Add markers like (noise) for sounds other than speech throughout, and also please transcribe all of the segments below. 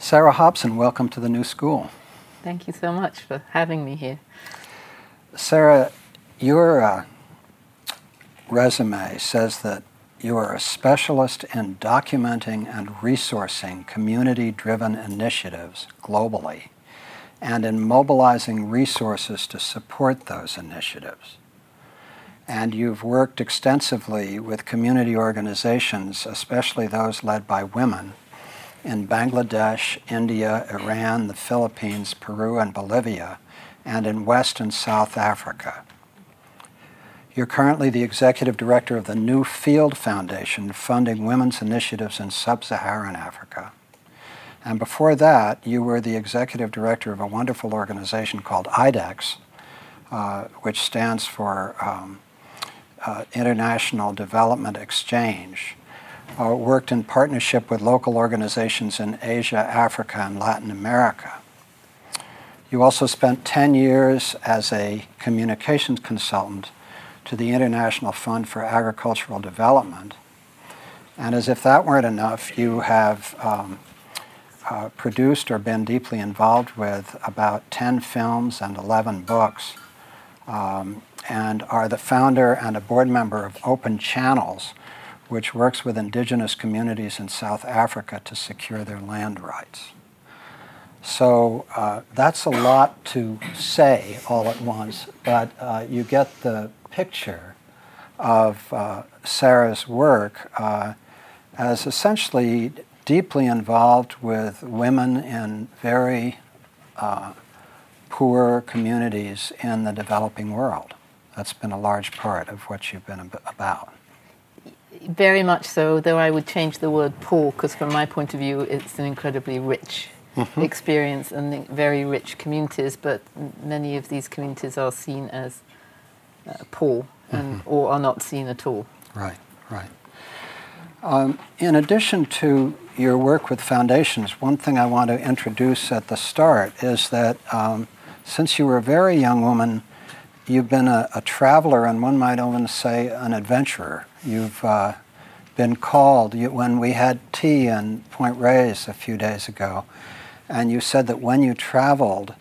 Sarah Hobson, welcome to the new school. Thank you so much for having me here. Sarah, your uh, resume says that you are a specialist in documenting and resourcing community driven initiatives globally and in mobilizing resources to support those initiatives. And you've worked extensively with community organizations, especially those led by women, in Bangladesh, India, Iran, the Philippines, Peru, and Bolivia, and in West and South Africa. You're currently the executive director of the New Field Foundation, funding women's initiatives in sub Saharan Africa. And before that, you were the executive director of a wonderful organization called IDEX, uh, which stands for um, uh, International Development Exchange. Uh, worked in partnership with local organizations in Asia, Africa, and Latin America. You also spent 10 years as a communications consultant to the International Fund for Agricultural Development. And as if that weren't enough, you have um, uh, produced or been deeply involved with about 10 films and 11 books, um, and are the founder and a board member of Open Channels, which works with indigenous communities in South Africa to secure their land rights. So uh, that's a lot to say all at once, but uh, you get the picture of uh, Sarah's work uh, as essentially deeply involved with women in very uh, poor communities in the developing world. That's been a large part of what you've been ab- about. Very much so, though I would change the word poor because, from my point of view, it's an incredibly rich mm-hmm. experience and very rich communities, but many of these communities are seen as uh, poor and, mm-hmm. or are not seen at all. Right, right. Um, in addition to your work with foundations, one thing I want to introduce at the start is that um, since you were a very young woman, you've been a, a, traveler and one might even say an adventurer. You've uh, been called you, when we had tea in Point Reyes a few days ago, and you said that when you traveled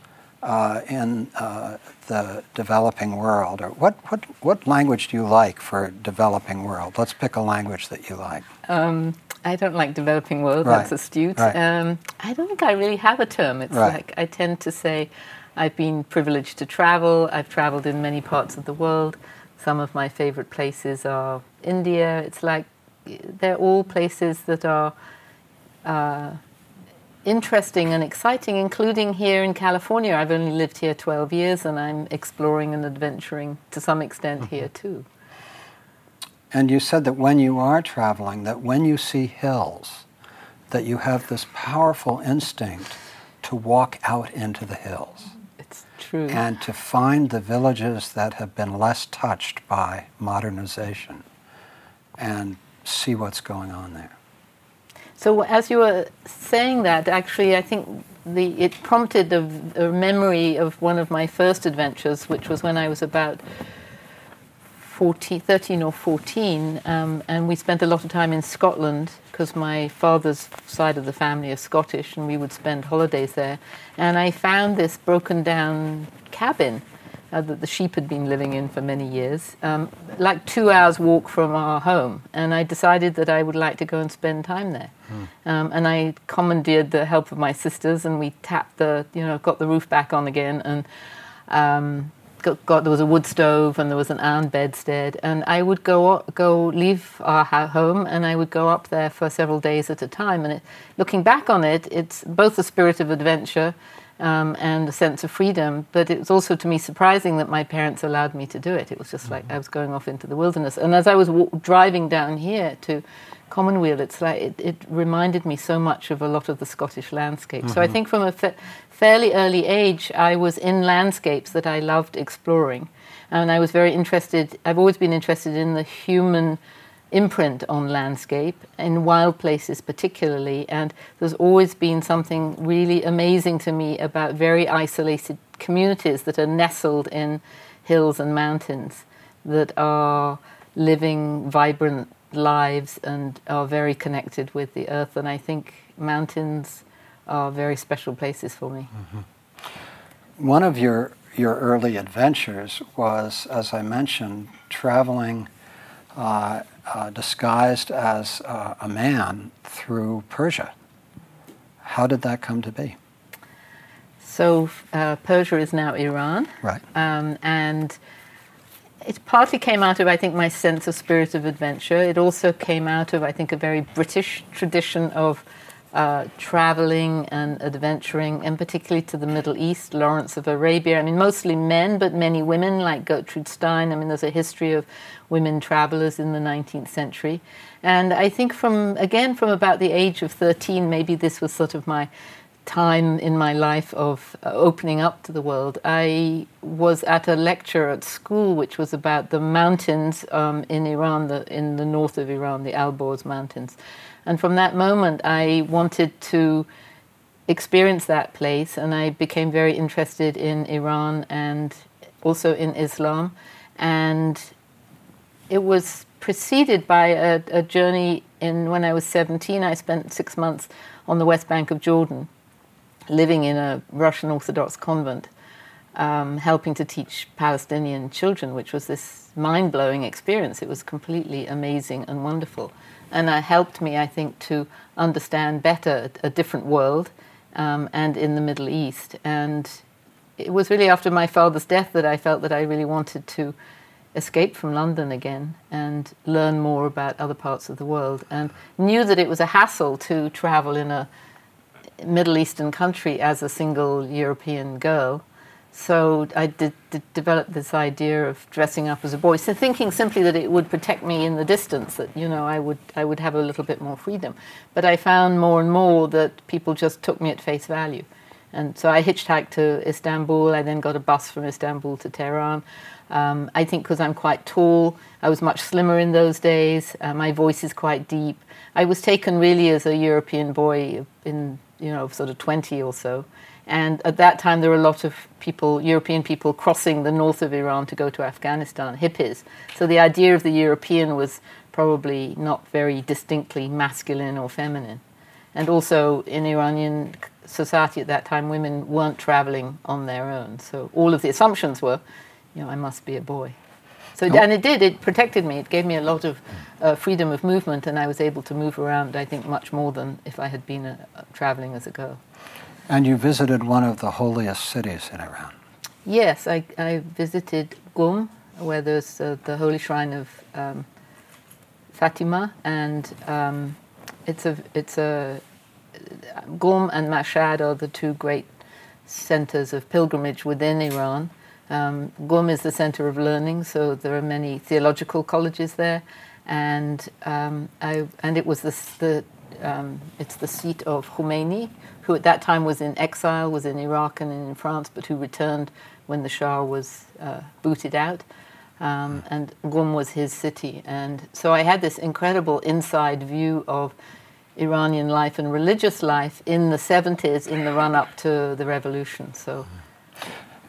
uh, in uh, the developing world, or what, what, what language do you like for developing world? Let's pick a language that you like. Um, I don't like developing world. Right. That's astute. Right. Um, I don't think I really have a term. It's right. like I tend to say I've been privileged to travel. I've traveled in many parts of the world. Some of my favorite places are India. It's like they're all places that are uh, interesting and exciting, including here in California. I've only lived here 12 years and I'm exploring and adventuring to some extent mm-hmm. here too. And you said that when you are traveling, that when you see hills, that you have this powerful instinct to walk out into the hills. It's true. And to find the villages that have been less touched by modernization and see what's going on there. So as you were saying that, actually, I think the, it prompted a, a, memory of one of my first adventures, which was when I was about 14, 13 or 14, um, and we spent a lot of time in Scotland because my father's side of the family is Scottish, and we would spend holidays there. And I found this broken down cabin uh, that the sheep had been living in for many years, um, like two hours walk from our home. And I decided that I would like to go and spend time there. Hmm. Um, and I commandeered the help of my sisters, and we tapped the, you know, got the roof back on again, and um, got, got, there was a wood stove, and there was an iron bedstead. And I would go go leave our home, and I would go up there for several days at a time. And it, looking back on it, it's both a spirit of adventure um, and a sense of freedom. But it was also to me surprising that my parents allowed me to do it. It was just mm-hmm. like I was going off into the wilderness. And as I was w- driving down here to Commonweal, it's like it, it, reminded me so much of a lot of the Scottish landscape. Mm-hmm. So I mm-hmm. think from a fa- fairly early age, I was in landscapes that I loved exploring. And I was very interested, I've always been interested in the human imprint on landscape, in wild places particularly. And there's always been something really amazing to me about very isolated communities that are nestled in hills and mountains that are living vibrant lives and are very connected with the earth. And I think mountains are very special places for me. Mm-hmm. One of your your early adventures was, as I mentioned, traveling uh, uh, disguised as uh, a man through Persia. How did that come to be? So uh, Persia is now Iran, right? Um, and it partly came out of, I think, my sense of spirit of adventure. It also came out of, I think, a very British tradition of uh, traveling and adventuring, and particularly to the Middle East, Lawrence of Arabia. I mean, mostly men, but many women, like Gertrude Stein. I mean, there's a history of women travelers in the 19th century. And I think from, again, from about the age of 13, maybe this was sort of my time in my life of uh, opening up to the world. I was at a lecture at school which was about the mountains um, in Iran, the, in the north of Iran, the Alborz Mountains. And from that moment, I wanted to experience that place, and I became very interested in Iran and also in Islam. And it was preceded by a, a journey in when I was 17. I spent six months on the west bank of Jordan, living in a Russian Orthodox convent, um, helping to teach Palestinian children, which was this mind blowing experience. It was completely amazing and wonderful and it helped me, I think, to understand better a different world um, and in the Middle East. And it was really after my father's death that I felt that I really wanted to escape from London again and learn more about other parts of the world. And knew that it was a hassle to travel in a Middle Eastern country as a single European girl. So I did, did develop this idea of dressing up as a boy, so thinking simply that it would protect me in the distance, that you know I would I would have a little bit more freedom. But I found more and more that people just took me at face value, and so I hitchhiked to Istanbul. I then got a bus from Istanbul to Tehran. Um, I think because I'm quite tall, I was much slimmer in those days. Uh, my voice is quite deep. I was taken really as a European boy in you know sort of 20 or so. And at that time, there were a lot of people, European people, crossing the north of Iran to go to Afghanistan, hippies. So the idea of the European was probably not very distinctly masculine or feminine. And also in Iranian society at that time, women weren't traveling on their own. So all of the assumptions were, you know, I must be a boy. So, and it did, it protected me. It gave me a lot of uh, freedom of movement, and I was able to move around, I think, much more than if I had been uh, traveling as a girl. And you visited one of the holiest cities in Iran. Yes, I, I visited Qum, where there's uh, the holy shrine of um, Fatima, and um, it's a it's a Qum and Mashhad are the two great centers of pilgrimage within Iran. Um, Qum is the center of learning, so there are many theological colleges there, and um, I, and it was the, the um, it's the seat of Khomeini, who at that time was in exile, was in Iraq and in France, but who returned when the Shah was uh, booted out. Um, and Qum was his city. And so I had this incredible inside view of Iranian life and religious life in the 70s in the run up to the revolution. So,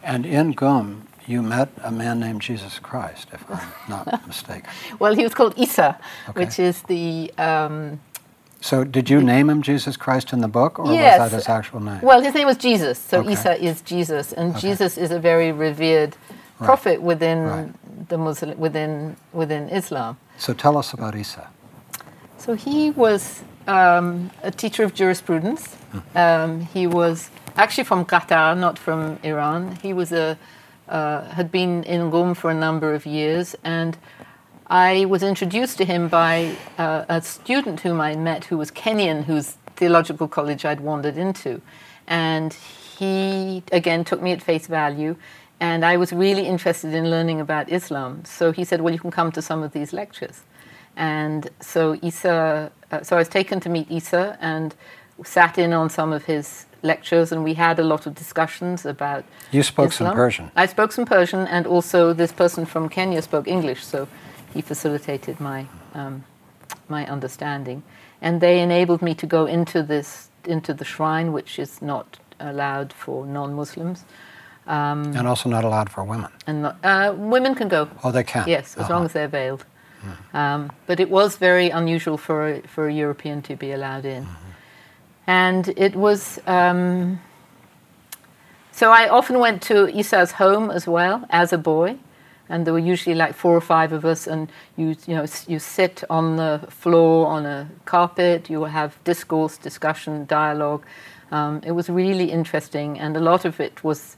And in Qum, you met a man named Jesus Christ, if I'm not (laughs) mistaken. well, he was called Isa, okay. which is the. Um, so, did you name him Jesus Christ in the book, or yes. was that his actual name? Well, his name was Jesus. So okay. Isa is Jesus, and okay. Jesus is a very revered right. prophet within right. the Muslim within within Islam. So, tell us about Isa. So he was um, a teacher of jurisprudence. Hmm. Um, he was actually from Qatar, not from Iran. He was a uh, had been in Qum for a number of years and I was introduced to him by uh, a student whom I met who was Kenyan, whose theological college I'd wandered into. And he, again, took me at face value. And I was really interested in learning about Islam. So he said, Well, you can come to some of these lectures. And so Isa, uh, so I was taken to meet Isa and sat in on some of his lectures, and we had a lot of discussions about. You spoke Islam. some Persian. I spoke some Persian, and also this person from Kenya spoke English. So he facilitated my um, my understanding, and they enabled me to go into this into the shrine, which is not allowed for non-Muslims. Um, and also not allowed for women. And not, uh, women can go. Oh, they can. Yes, as uh-huh. long as they're veiled. Mm. Um, but it was very unusual for a, for a European to be allowed in. Mm-hmm. And it was. Um, so I often went to Isa's home as well as a boy, and there were usually like four or five of us, and you you know you sit on the floor on a carpet, you have discourse, discussion, dialogue. Um, it was really interesting, and a lot of it was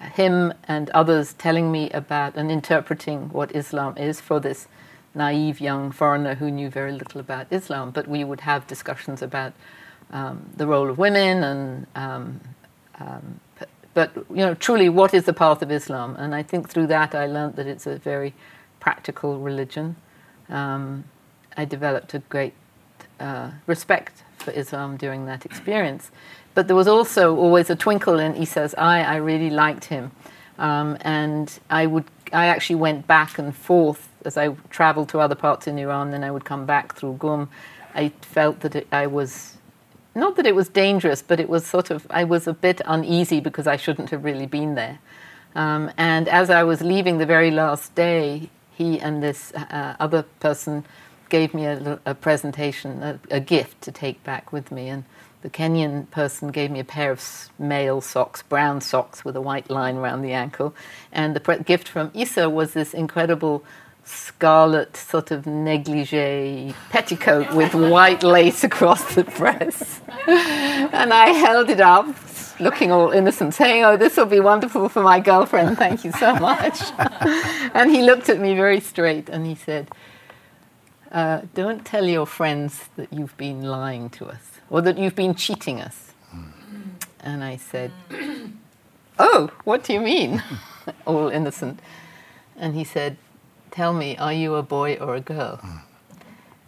him and others telling me about and interpreting what Islam is for this naive young foreigner who knew very little about Islam. But we would have discussions about um, the role of women and um, um, but you know truly what is the path of Islam? And I think through that I learned that it's a very practical religion. Um, I developed a great uh, respect for Islam during that experience. But there was also always a twinkle in Isa's eye. I really liked him. Um, and I would I actually went back and forth as I traveled to other parts in Iran then I would come back through Qum. I felt that it, I was not that it was dangerous, but it was sort of, I was a bit uneasy because I shouldn't have really been there. Um, and as I was leaving the very last day, he and this uh, other person gave me a, a presentation, a, a, gift to take back with me. And the Kenyan person gave me a pair of male socks, brown socks with a white line around the ankle. And the pre- gift from Isa was this incredible scarlet sort of negligee petticoat with white lace across the breast. and I held it up, looking all innocent, saying, Oh, this will be wonderful for my girlfriend, thank you so much. (laughs) and he looked at me very straight and he said, uh, Don't tell your friends that you've been lying to us or that you've been cheating us. And I said, Oh, what do you mean? (laughs) all innocent. And he said, tell me, are you a boy or a girl? Mm.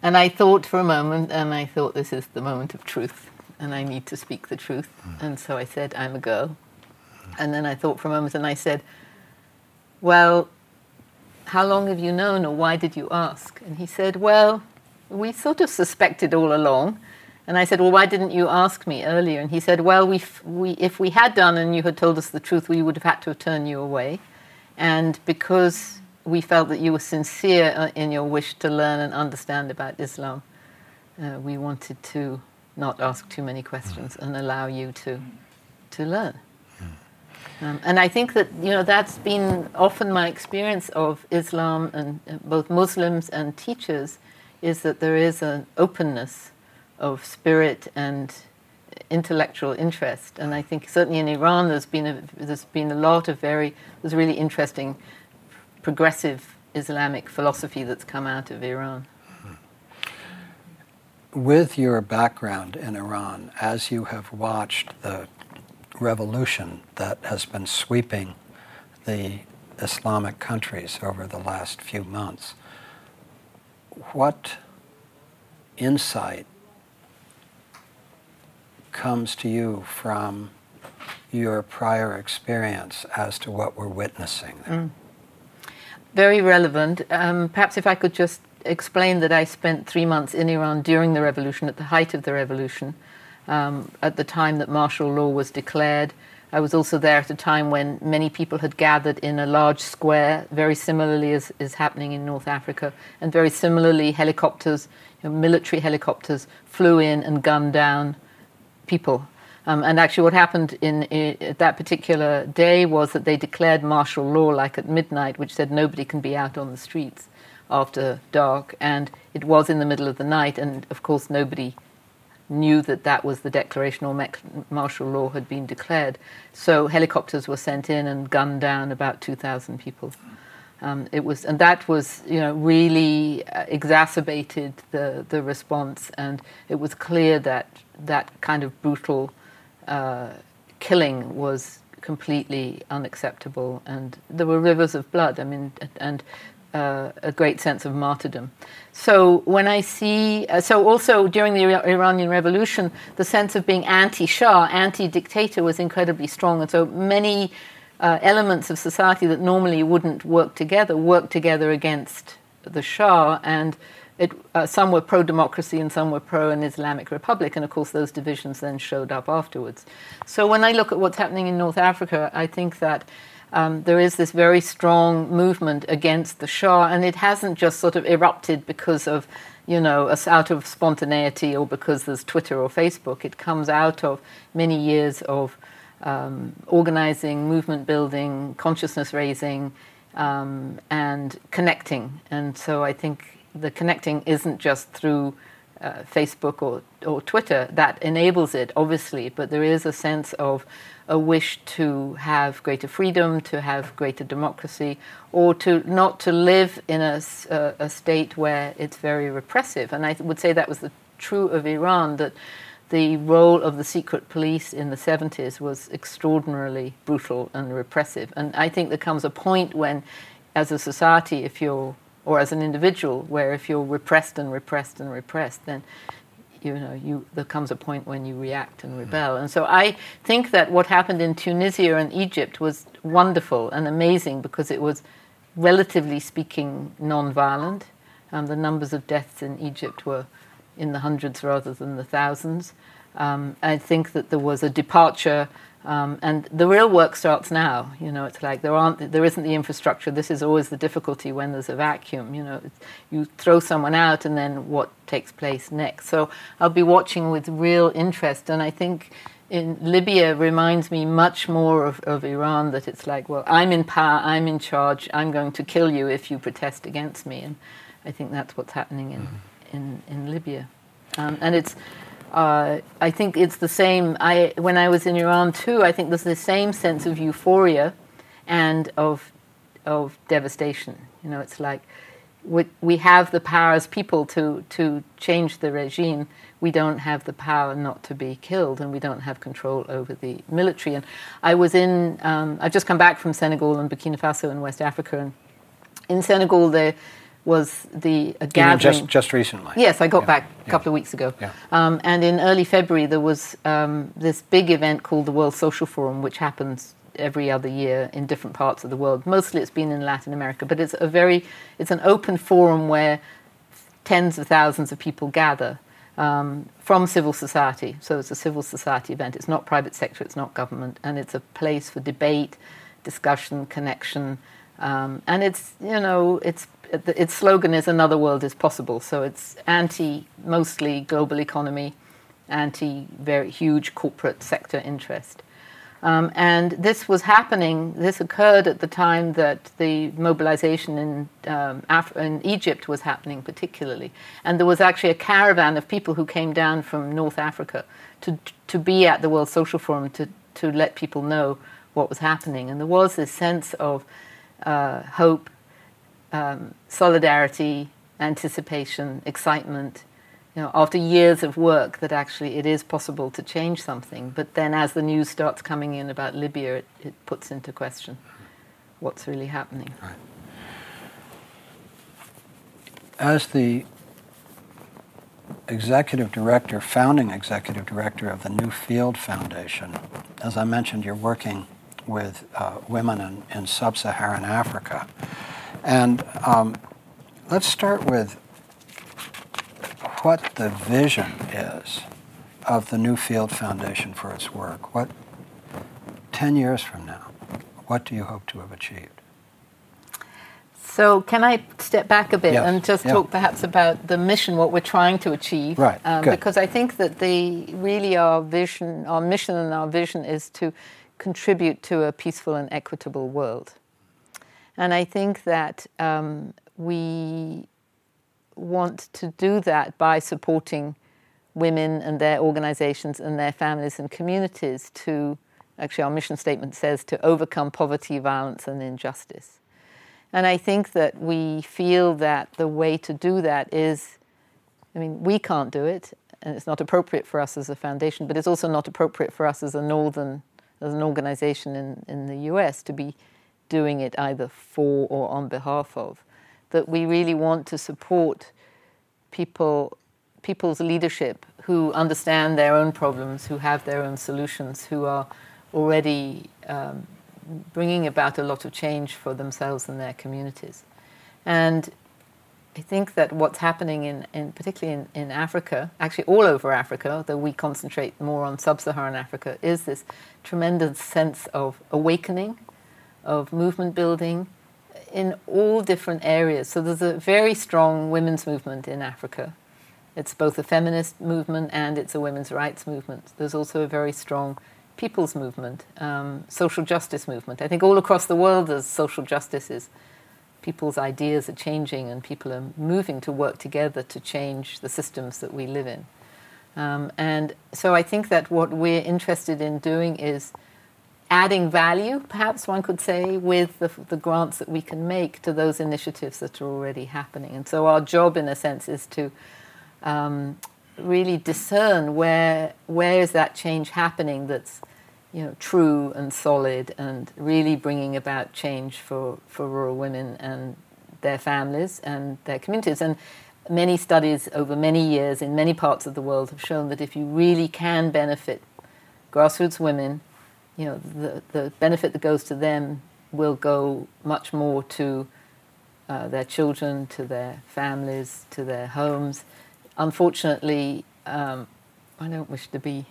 And I thought for a moment, and I thought, this is the moment of truth, and I need to speak the truth. Mm. And so I said, I'm a girl. Mm. And then I thought for a moment, and I said, well, how long have you known, or why did you ask? And he said, well, we sort of suspected all along. And I said, well, why didn't you ask me earlier? And he said, well, we, we, if we had done and you had told us the truth, we would have had to have turned you away. And because we felt that you were sincere uh, in your wish to learn and understand about Islam. Uh, we wanted to not ask too many questions and allow you to, to learn. Um, and I think that you know that's been often my experience of Islam and uh, both Muslims and teachers is that there is an openness of spirit and intellectual interest. And I think certainly in Iran there's been a, there's been a lot of very there's really interesting progressive Islamic philosophy that's come out of Iran. With your background in Iran, as you have watched the revolution that has been sweeping the Islamic countries over the last few months, what insight comes to you from your prior experience as to what we're witnessing there? Mm very relevant. Um, perhaps if I could just explain that I spent three months in Iran during the revolution, at the height of the revolution, um, at the time that martial law was declared. I was also there at a time when many people had gathered in a large square, very similarly as is happening in North Africa, and very similarly, helicopters, you know, military helicopters, flew in and gunned down people um, and actually, what happened in, in, that particular day was that they declared martial law, like at midnight, which said nobody can be out on the streets after dark. And it was in the middle of the night, and of course, nobody knew that that was the declaration or martial law had been declared. So helicopters were sent in and gunned down about 2,000 people. Um, it was, and that was, you know, really uh, exacerbated the the response, and it was clear that that kind of brutal uh, killing was completely unacceptable, and there were rivers of blood. I mean, and uh, a great sense of martyrdom. So when I see, uh, so also during the Iranian Revolution, the sense of being anti-Shah, anti-dictator was incredibly strong, and so many uh, elements of society that normally wouldn't work together worked together against the Shah, and it, uh, some were pro democracy and some were pro an Islamic republic, and of course, those divisions then showed up afterwards. So, when I look at what's happening in North Africa, I think that um, there is this very strong movement against the Shah, and it hasn't just sort of erupted because of you know, out of spontaneity or because there's Twitter or Facebook. It comes out of many years of um, organizing, movement building, consciousness raising, um, and connecting. And so I think the connecting isn't just through uh, Facebook or, or Twitter. That enables it, obviously, but there is a sense of a wish to have greater freedom, to have greater democracy, or to not to live in a, a, a state where it's very repressive. And I would say that was the true of Iran, that the role of the secret police in the 70s was extraordinarily brutal and repressive. And I think there comes a point when, as a society, if you're, or as an individual, where if you're repressed and repressed and repressed, then you know, you, there comes a point when you react and rebel. And so I think that what happened in Tunisia and Egypt was wonderful and amazing because it was, relatively speaking, non-violent. Um, the numbers of deaths in Egypt were in the hundreds rather than the thousands. Um, I think that there was a departure um, and the real work starts now. You know, it's like there aren't, there isn't the infrastructure. This is always the difficulty when there's a vacuum. You know, you throw someone out, and then what takes place next. So I'll be watching with real interest, and I think in Libya reminds me much more of, of Iran. That it's like, well, I'm in power, I'm in charge, I'm going to kill you if you protest against me, and I think that's what's happening in in, in Libya, um, and it's uh, I think it's the same. I when I was in Iran too, I think there's the same sense of euphoria and of of devastation. You know, it's like we, we have the power as people to to change the regime. We don't have the power not to be killed, and we don't have control over the military. And I was in. Um, I've just come back from Senegal and Burkina Faso in West Africa, and in Senegal there was the a gathering. just just recently. Yes, I got yeah. back a couple yeah. of weeks ago. Yeah. Um, and in early February, there was um, this big event called the World Social Forum, which happens every other year in different parts of the world. Mostly, it's been in Latin America, but it's a very it's an open forum where tens of thousands of people gather. Um, from civil society. So it's a civil society event. It's not private sector, it's not government, and it's a place for debate, discussion, connection, um, and it's you know it's its slogan is "Another world is possible." So it's anti mostly global economy, anti very huge corporate sector interest. Um, and this was happening, this occurred at the time that the mobilization in, um, Af- in Egypt was happening, particularly. And there was actually a caravan of people who came down from North Africa to, to be at the World Social Forum to, to let people know what was happening. And there was this sense of uh, hope um, solidarity, anticipation, excitement. You know, after years of work, that actually it is possible to change something. But then, as the news starts coming in about Libya, it, it puts into question what's really happening. Right. As the executive director, founding executive director of the New Field Foundation, as I mentioned, you're working with uh, women in, in sub Saharan Africa. And um, let's start with what the vision is of the New Field Foundation for its work. What, 10 years from now, what do you hope to have achieved? So, can I step back a bit yes. and just talk perhaps about the mission, what we're trying to achieve? Right. Um, because I think that the really our vision, our mission, and our vision is to contribute to a peaceful and equitable world. And I think that um, we want to do that by supporting women and their organizations and their families and communities to, actually, our mission statement says, to overcome poverty, violence, and injustice. And I think that we feel that the way to do that is, I mean, we can't do it, and it's not appropriate for us as a foundation, but it's also not appropriate for us as a northern, as an organization in, in the US to be doing it either for or on behalf of. That we really want to support people, people's leadership who understand their own problems, who have their own solutions, who are already um, bringing about a lot of change for themselves and their communities. And I think that what's happening in, in particularly in, in Africa, actually all over Africa, though we concentrate more on sub-Saharan Africa, is this tremendous sense of awakening of movement building in all different areas. So there's a very strong women's movement in Africa, It's both a feminist movement and it's a women's rights movement. There's also a very strong people's movement, um, social justice movement. I think all across the world there's social justices. People's ideas are changing and people are moving to work together to change the systems that we live in. Um, and so I think that what we're interested in doing is adding value, perhaps one could say, with the, the, grants that we can make to those initiatives that are already happening. And so our job, in a sense, is to um, really discern where where is that change happening that's you know true and solid and really bringing about change for, for rural women and their families and their communities. And many studies over many years in many parts of the world have shown that if you really can benefit grassroots women, you know, the, the benefit that goes to them will go much more to uh, their children, to their families, to their homes. Unfortunately, um, I don't wish to be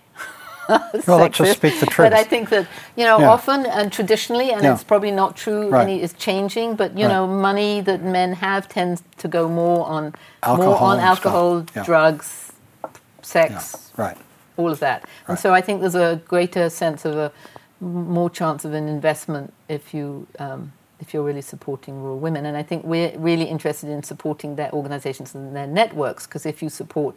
(laughs) well, let's just speak the truth. But I think that you know yeah. often and traditionally, and yeah. it's probably not true. Right. Any is changing, but you right. know, money that men have tends to go more on alcohol more on alcohol, yeah. drugs, sex, right, all of that. And so I think there's a greater sense of a more chance of an investment if you. Um, if you're really supporting rural women, and I think we're really interested in supporting their organisations and their networks because if you support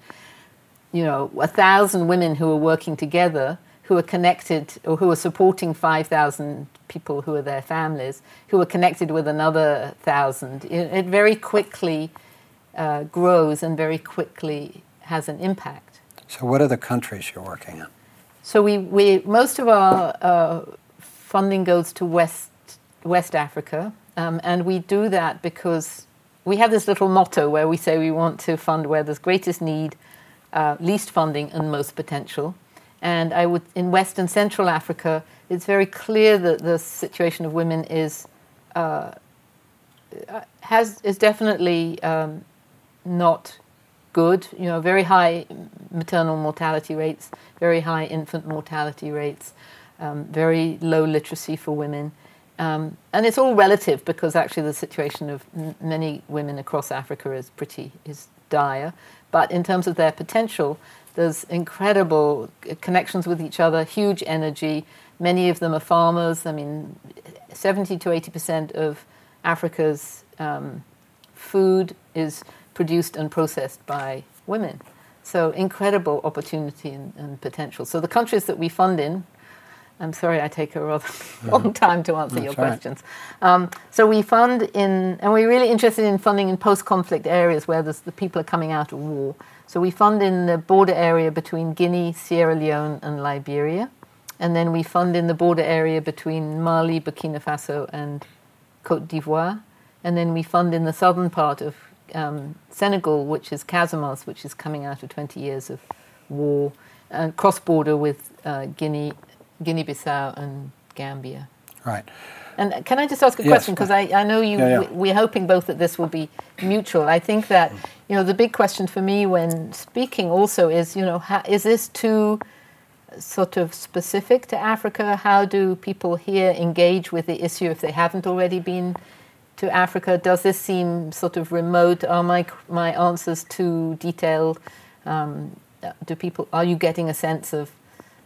you know, a thousand women who are working together, who are connected or who are supporting 5,000 people who are their families, who are connected with another thousand. It, it very quickly uh, grows and very quickly has an impact. So, what are the countries you're working in? So, we, we most of our uh, funding goes to West, West Africa, um, and we do that because we have this little motto where we say we want to fund where there's greatest need uh, least funding and most potential. And I would, in West and Central Africa, it's very clear that the situation of women is uh, has is definitely um, not good. You know, very high maternal mortality rates, very high infant mortality rates, um, very low literacy for women. Um, and it's all relative because actually the situation of m- many women across Africa is pretty is dire. But in terms of their potential, there's incredible connections with each other, huge energy. Many of them are farmers. I mean, 70 to 80 percent of Africa's um, food is produced and processed by women. So incredible opportunity and, and, potential. So the countries that we fund in, I'm sorry, I take a rather (laughs) long time to answer That's your questions. Um, so we fund in, and we're really interested in funding in post-conflict areas where the people are coming out of war. So we fund in the border area between Guinea, Sierra Leone, and Liberia, and then we fund in the border area between Mali, Burkina Faso, and Cote d'Ivoire, and then we fund in the southern part of um, Senegal, which is Casamance, which is coming out of 20 years of war, and cross border with uh, Guinea Guinea-Bissau and Gambia. Right. And can I just ask a question? Because I, I know you, yeah, yeah. we're hoping both that this will be mutual. I think that, you know, the big question for me when speaking also is, you know, how, is this too sort of specific to Africa? How do people here engage with the issue if they haven't already been to Africa? Does this seem sort of remote? Are my, my answers too detailed? Um, do people, are you getting a sense of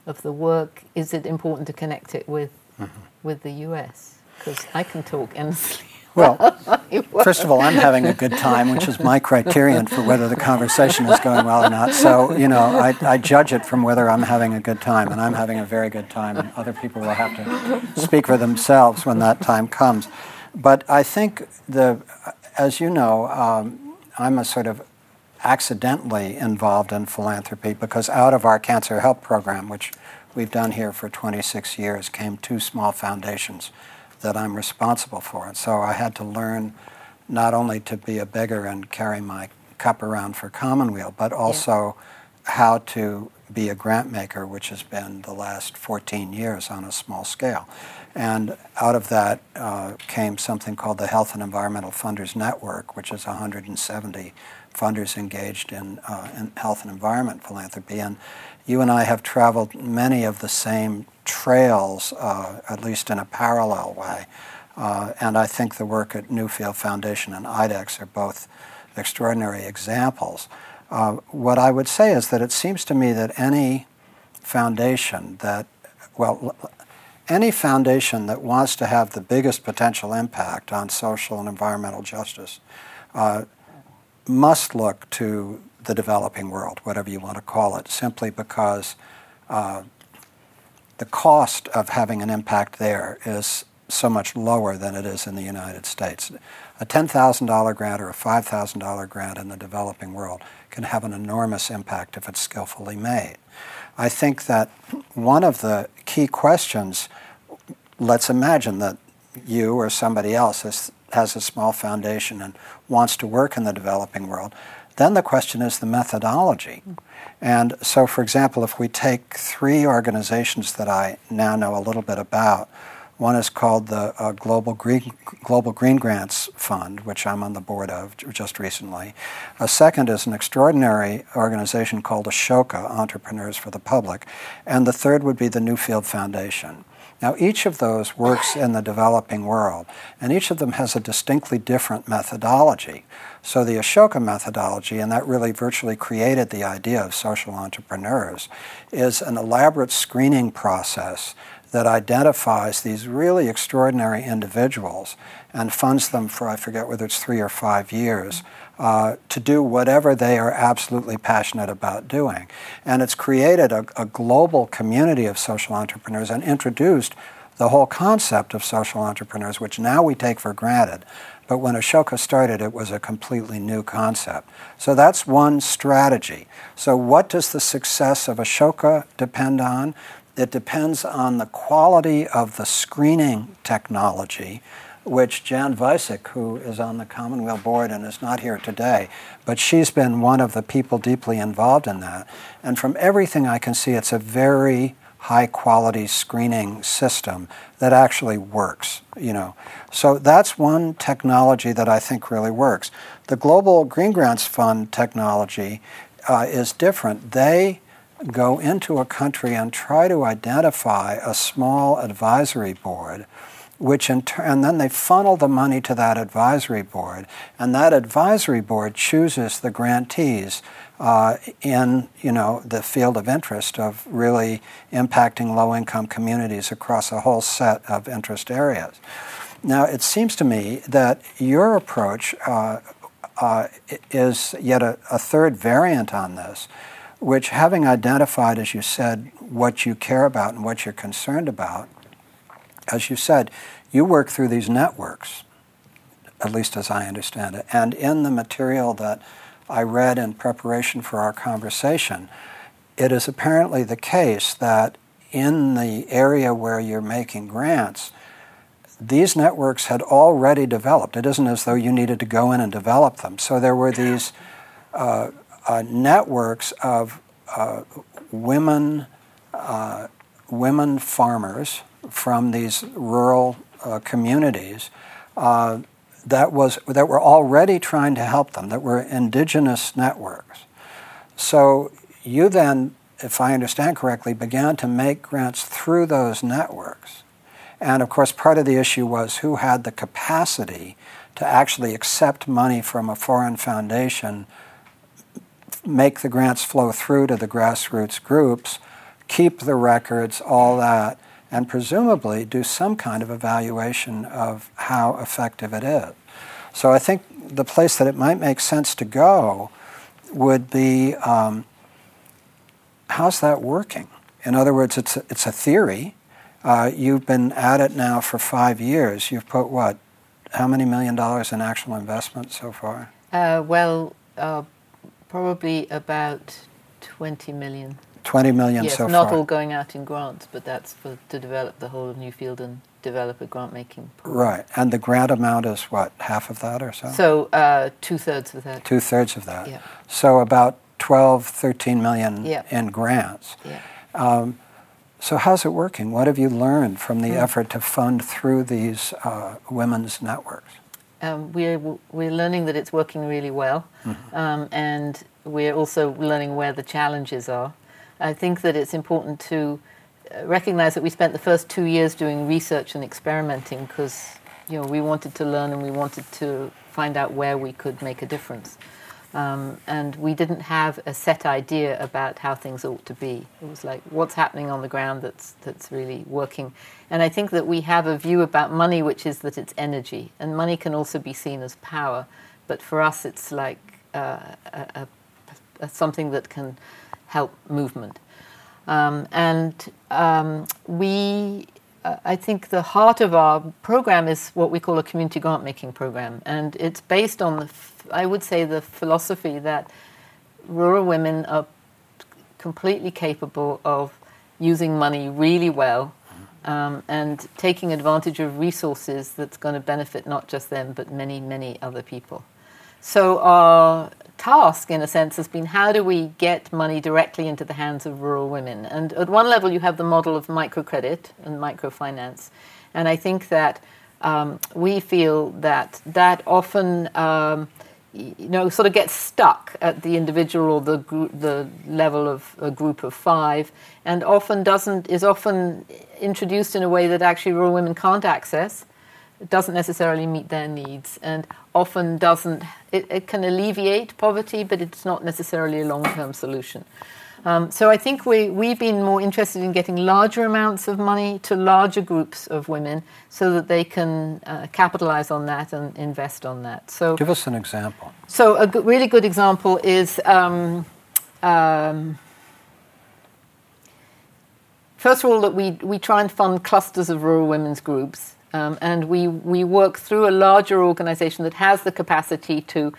of the work, is it important to connect it with mm-hmm. with the US? Because I can talk endlessly. (laughs) Well, first of all, I'm having a good time, which is my criterion for whether the conversation is going well or not. So, you know, I, I, judge it from whether I'm having a good time, and I'm having a very good time, and other people will have to speak for themselves when that time comes. But I think the, as you know, um, I'm a sort of accidentally involved in philanthropy because out of our cancer help program, which we've done here for 26 years, came two small foundations that I'm responsible for. And so I had to learn not only to be a beggar and carry my cup around for Commonweal, but also yeah. how to be a grant maker, which has been the last 14 years on a small scale. And out of that uh, came something called the Health and Environmental Funders Network, which is 170 funders engaged in, uh, in health and environment philanthropy. And you and I have traveled many of the same trails, uh, at least in a parallel way. Uh, and I think the work at New Field Foundation and IDEX are both extraordinary examples. Uh, what I would say is that it seems to me that any foundation that, well, any foundation that wants to have the biggest potential impact on social and environmental justice uh, must look to the developing world, whatever you want to call it, simply because uh, the cost of having an impact there is so much lower than it is in the United States. A $10,000 grant or a $5,000 grant in the developing world can have an enormous impact if it's skillfully made. I think that one of the key questions, let's imagine that you or somebody else has, has a small foundation and wants to work in the developing world. Then the question is the methodology. And so, for example, if we take three organizations that I now know a little bit about, one is called the uh, Global, Green, Global Green Grants Fund, which I'm on the board of just recently. A second is an extraordinary organization called Ashoka, Entrepreneurs for the Public. And the third would be the New Field Foundation. Now, each of those works in the developing world, and each of them has a distinctly different methodology. So, the Ashoka methodology, and that really virtually created the idea of social entrepreneurs, is an elaborate screening process that identifies these really extraordinary individuals and funds them for, I forget whether it's three or five years, uh, to do whatever they are absolutely passionate about doing. And it's created a, a global community of social entrepreneurs and introduced the whole concept of social entrepreneurs, which now we take for granted. But when Ashoka started, it was a completely new concept. So that's one strategy. So, what does the success of Ashoka depend on? It depends on the quality of the screening technology, which Jan Weissig, who is on the Commonweal Board and is not here today, but she's been one of the people deeply involved in that. And from everything I can see, it's a very high quality screening system that actually works you know. So that's one technology that i think really works. The global green grants fund technology uh, is different. They go into a country and try to identify a small advisory board which in turn, and then they funnel the money to that advisory board, and that advisory board chooses the grantees uh, in you know the field of interest of really impacting low-income communities across a whole set of interest areas. Now, it seems to me that your approach uh, uh, is yet a, a third variant on this, which, having identified, as you said, what you care about and what you're concerned about, as you said, you work through these networks, at least as I understand it. And in the material that I read in preparation for our conversation, it is apparently the case that in the area where you're making grants, these networks had already developed. It isn't as though you needed to go in and develop them. So there were these uh, uh, networks of uh, women, uh, women farmers from these rural uh, communities uh, that was that were already trying to help them, that were indigenous networks. So you then, if I understand correctly, began to make grants through those networks. And of course, part of the issue was who had the capacity to actually accept money from a foreign foundation make the grants flow through to the grassroots groups, keep the records, all that, and presumably do some kind of evaluation of how effective it is. So I think the place that it might make sense to go would be um, how's that working? In other words, it's a, it's a theory. Uh, you've been at it now for five years. You've put what? How many million dollars in actual investment so far? Uh, well, uh, Probably about 20 million. 20 million yes, so not far. all going out in grants, but that's for to develop the whole of New Field and develop a grant making program. Right, and the grant amount is what, half of that or so? So uh, two thirds of that. Two thirds of that. Yeah. So about 12, 13 million yeah. in grants. Yeah. Um, so how's it working? What have you learned from the mm. effort to fund through these uh, women's networks? Um, we're we're learning that it's working really well, mm-hmm. um, and we're also learning where the challenges are. I think that it's important to uh, recognize that we spent the first two years doing research and experimenting because you know we wanted to learn and we wanted to find out where we could make a difference. Um, and we didn't have a set idea about how things ought to be. It was like, what's happening on the ground that's, that's really working? And I think that we have a view about money, which is that it's energy. And money can also be seen as power. But for us, it's like uh, a, a, a, something that can help movement. Um, and um, we I think the heart of our program is what we call a community grant making program, and it's based on the, I would say, the philosophy that rural women are completely capable of using money really well um, and taking advantage of resources that's going to benefit not just them but many, many other people. So our task, in a sense, has been how do we get money directly into the hands of rural women? And at one level, you have the model of microcredit and microfinance. And I think that um, we feel that that often, um, you know, sort of gets stuck at the individual or the group, the level of a group of five, and often doesn't is often introduced in a way that actually rural women can't access it doesn't necessarily meet their needs and often doesn't, it, it can alleviate poverty, but it's not necessarily a long term solution. Um, so I think we, we've been more interested in getting larger amounts of money to larger groups of women so that they can uh, capitalize on that and invest on that. So Give us an example. So a really good example is um, um, first of all that we, we try and fund clusters of rural women's groups um, and we, we work through a larger organization that has the capacity to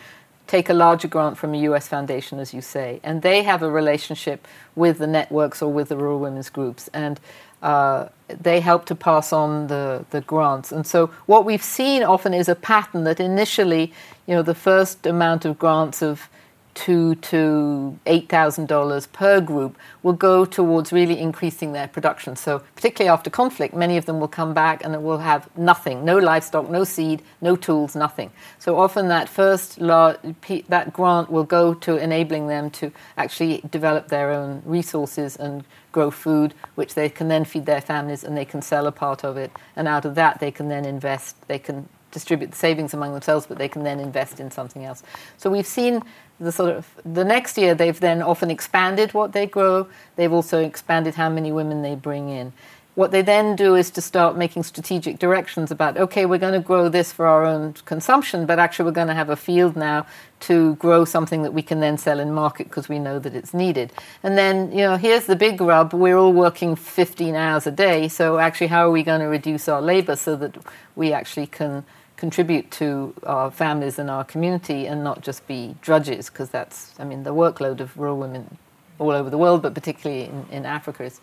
take a larger grant from a US foundation, as you say. And they have a relationship with the networks or with the rural women's groups. And uh, they help to pass on the, the grants. And so what we've seen often is a pattern that initially, you know, the first amount of grants of two to eight thousand dollars per group will go towards really increasing their production. So particularly after conflict, many of them will come back and will have nothing, no livestock, no seed, no tools, nothing. So often that first that grant will go to enabling them to actually develop their own resources and grow food, which they can then feed their families and they can sell a part of it. And out of that, they can then invest. They can distribute the savings among themselves, but they can then invest in something else. So we've seen the sort of the next year they've then often expanded what they grow. They've also expanded how many women they bring in. What they then do is to start making strategic directions about okay, we're going to grow this for our own consumption, but actually we're going to have a field now to grow something that we can then sell in market because we know that it's needed. And then, you know, here's the big rub we're all working 15 hours a day, so actually, how are we going to reduce our labor so that we actually can contribute to our families and our community and not just be drudges because that's i mean the workload of rural women all over the world but particularly in, in africa is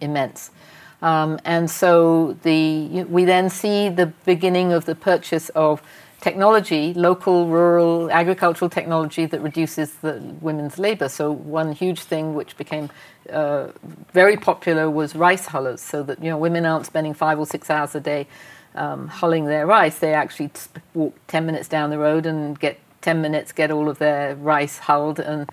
immense um, and so the we then see the beginning of the purchase of technology, local, rural, agricultural technology that reduces the women's labor. So one huge thing which became uh, very popular was rice hullers, so that you know women aren't spending five or six hours a day um, hulling their rice, they actually walk 10 minutes down the road and get 10 minutes, get all of their rice hulled, and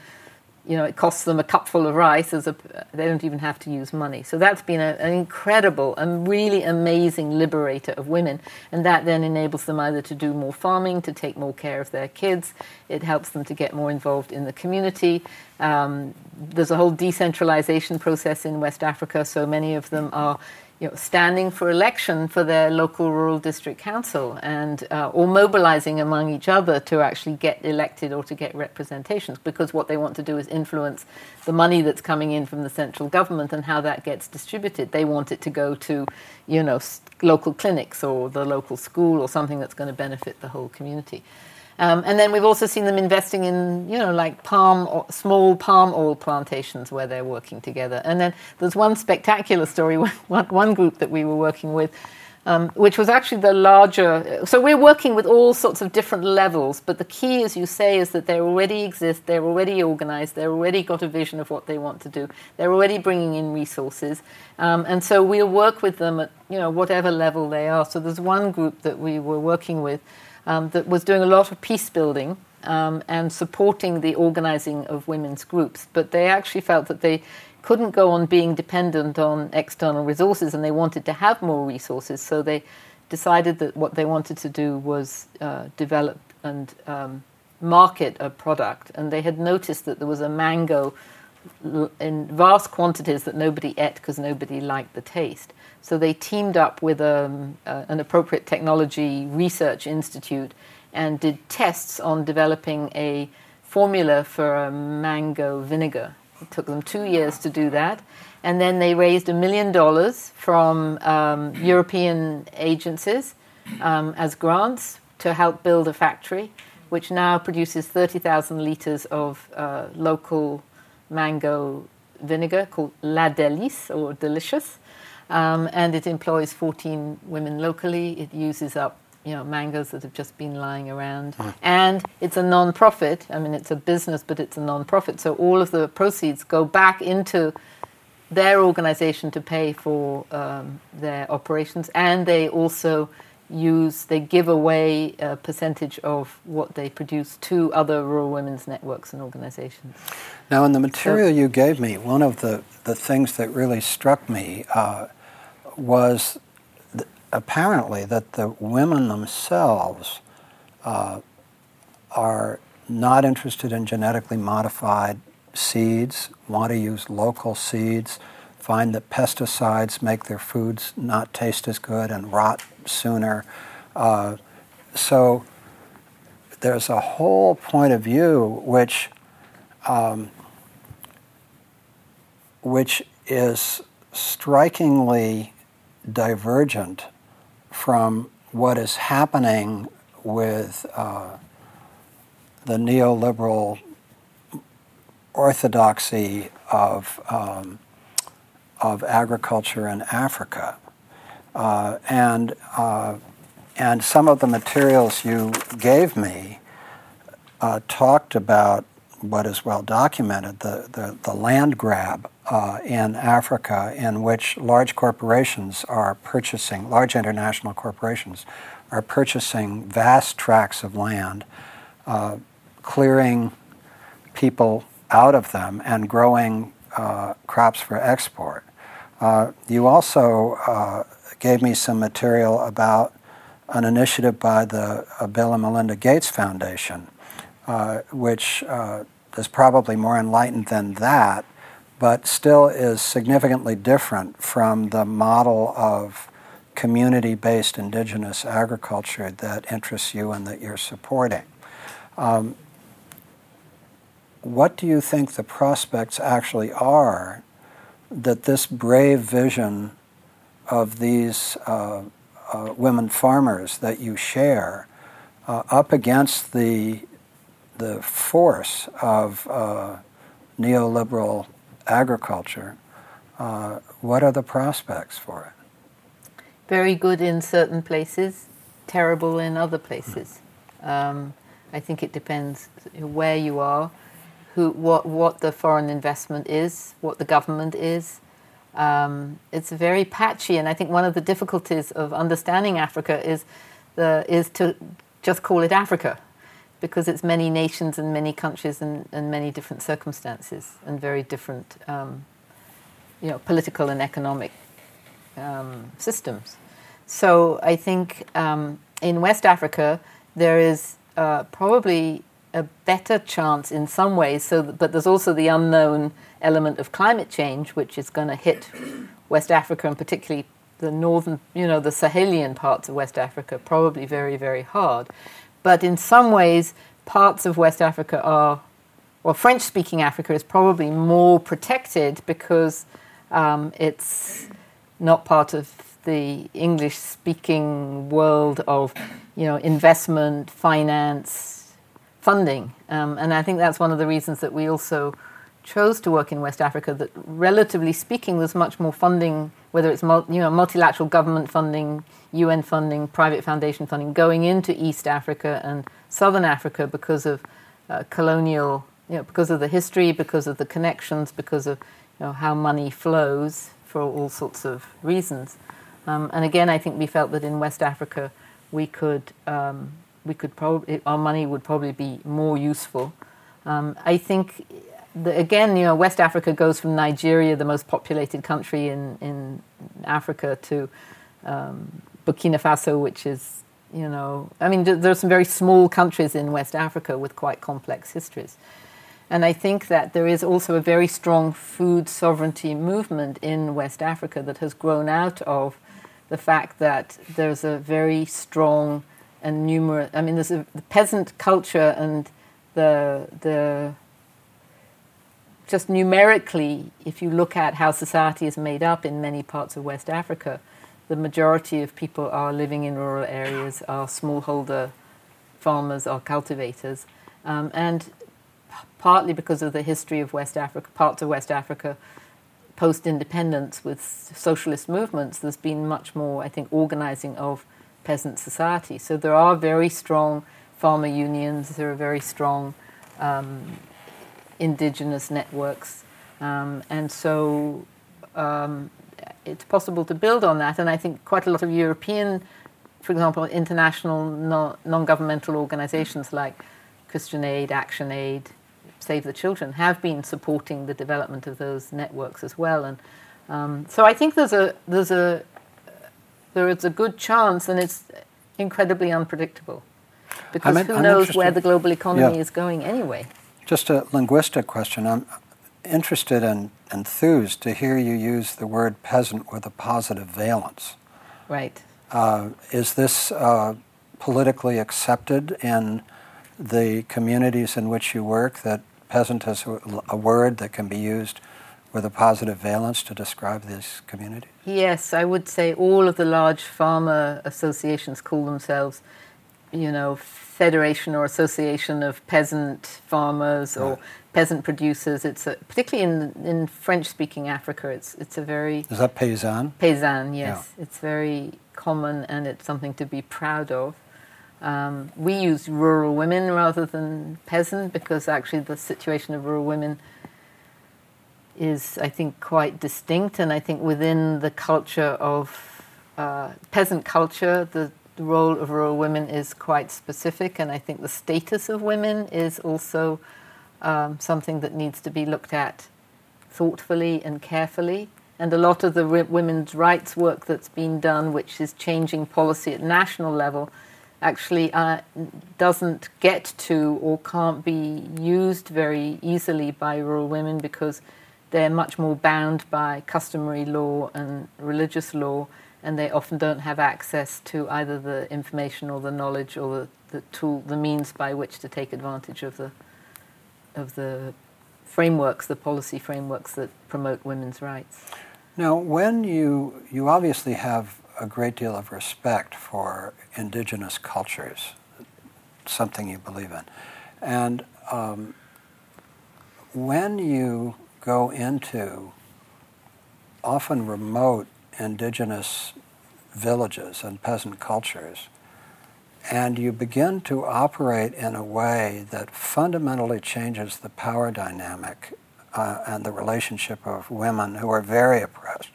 you know it costs them a cupful of rice. As a, they don't even have to use money. So that's been a, an incredible and really amazing liberator of women, and that then enables them either to do more farming, to take more care of their kids. It helps them to get more involved in the community. Um, there's a whole decentralization process in West Africa, so many of them are you know, standing for election for their local rural district council and uh, or mobilizing among each other to actually get elected or to get representations because what they want to do is influence the money that's coming in from the central government and how that gets distributed. They want it to go to you know local clinics or the local school or something that's going to benefit the whole community um, and then we've also seen them investing in, you know, like palm, or small palm oil plantations where they're working together. And then there's one spectacular story, (laughs) one, one group that we were working with, um, which was actually the larger. So we're working with all sorts of different levels, but the key, as you say, is that they already exist, they're already organized, they've already got a vision of what they want to do, they're already bringing in resources. Um, and so we'll work with them at, you know, whatever level they are. So there's one group that we were working with um, that was doing a lot of peace building um, and supporting the organizing of women's groups. But they actually felt that they couldn't go on being dependent on external resources and they wanted to have more resources. So they decided that what they wanted to do was uh, develop and um, market a product, and they had noticed that there was a mango in vast quantities that nobody ate because nobody liked the taste. So they teamed up with um, uh, an appropriate technology research institute and did tests on developing a formula for a mango vinegar. It took them two years to do that. And then they raised a million dollars from um, European agencies um, as grants to help build a factory, which now produces 30,000 liters of uh, local mango vinegar called La Delice or Delicious. Um, and it employs 14 women locally. It uses up you know mangoes that have just been lying around, mm. and it's a non-profit. I mean, it's a business, but it's a non-profit. So all of the proceeds go back into their organization to pay for um, their operations, and they also use they give away a percentage of what they produce to other rural women's networks and organizations. Now, in the material so, you gave me, one of the, the things that really struck me uh, was th- apparently that the women themselves uh, are not interested in genetically modified seeds, want to use local seeds, find that pesticides make their foods not taste as good and rot sooner. Uh, so there's a whole point of view which um, which is strikingly divergent from what is happening with uh, the neoliberal orthodoxy of um, of agriculture in Africa. Uh, and, uh, and some of the materials you gave me uh, talked about what is well documented the, the, the land grab uh, in Africa, in which large corporations are purchasing, large international corporations are purchasing vast tracts of land, uh, clearing people out of them, and growing uh, crops for export. Uh, you also uh, gave me some material about an initiative by the uh, Bill and Melinda Gates Foundation, uh, which uh, is probably more enlightened than that, but still is significantly different from the model of community based indigenous agriculture that interests you and that you're supporting. Um, what do you think the prospects actually are that this brave vision of these uh, uh, women farmers that you share uh, up against the the force of uh, neoliberal agriculture, uh, what are the prospects for it? Very good in certain places, terrible in other places. Um, I think it depends where you are who, what, what the foreign investment is, what the government is. Um, it's very patchy, and I think one of the difficulties of understanding Africa is, the, is to just call it Africa, because it's many nations and many countries and, and many different circumstances and very different, um, you know, political and economic um, systems. So I think um, in West Africa there is uh, probably a better chance in some ways. So, but there's also the unknown element of climate change, which is going to hit West Africa and particularly the northern, you know, the Sahelian parts of West Africa probably very, very hard. But in some ways, parts of West Africa are, well, French speaking Africa is probably more protected because um, it's not part of the English speaking world of, you know, investment, finance, funding. Um, and I think that's one of the reasons that we also chose to work in West Africa. That relatively speaking, there's much more funding, whether it's you know multilateral government funding, UN funding, private foundation funding, going into East Africa and Southern Africa because of uh, colonial, you know, because of the history, because of the connections, because of you know how money flows for all sorts of reasons. Um, and again, I think we felt that in West Africa we could um, we could probably our money would probably be more useful. Um, I think the, again, you know, West Africa goes from Nigeria, the most populated country in in Africa, to um, Burkina Faso, which is you know, I mean, there are some very small countries in West Africa with quite complex histories. And I think that there is also a very strong food sovereignty movement in West Africa that has grown out of the fact that there's a very strong and numerous, I mean, there's a the peasant culture and the, the, just numerically, if you look at how society is made up in many parts of West Africa, the majority of people are living in rural areas, are smallholder farmers, are cultivators. Um, and partly because of the history of West Africa, parts of West Africa, post independence with socialist movements, there's been much more, I think, organizing of peasant society. So there are very strong farmer unions, there are very strong um, indigenous networks. Um, and so um, it's possible to build on that. And I think quite a lot of European, for example, international non governmental organizations like Christian Aid, Action Aid, Save the Children have been supporting the development of those networks as well. And um, so I think there's a there's a there is a good chance, and it's incredibly unpredictable because who knows where the global economy yeah. is going anyway. Just a linguistic question. I'm interested and enthused to hear you use the word peasant with a positive valence. Right. Uh, is this uh, politically accepted in the communities in which you work that peasant is a word that can be used with a positive valence to describe these communities? Yes, I would say all of the large farmer associations call themselves, you know, Federation or Association of Peasant Farmers or Peasant Producers. It's a, particularly in in French-speaking Africa. It's it's a very is that paysan? Paysan, yes. Yeah. It's very common and it's something to be proud of. Um, we use rural women rather than peasant because actually the situation of rural women is, I think, quite distinct. And I think within the culture of uh, peasant culture, the, the, role of rural women is quite specific. And I think the status of women is also um, something that needs to be looked at thoughtfully and carefully. And a lot of the women's rights work that's been done, which is changing policy at national level, actually uh, doesn't get to or can't be used very easily by rural women because they're much more bound by customary law and religious law, and they often don't have access to either the information or the knowledge or the, the tool, the means by which to take advantage of the of the frameworks, the policy frameworks that promote women's rights. Now, when you you obviously have a great deal of respect for indigenous cultures, something you believe in. And um, when you go into often remote indigenous villages and peasant cultures, and you begin to operate in a way that fundamentally changes the power dynamic uh, and the relationship of women who are very oppressed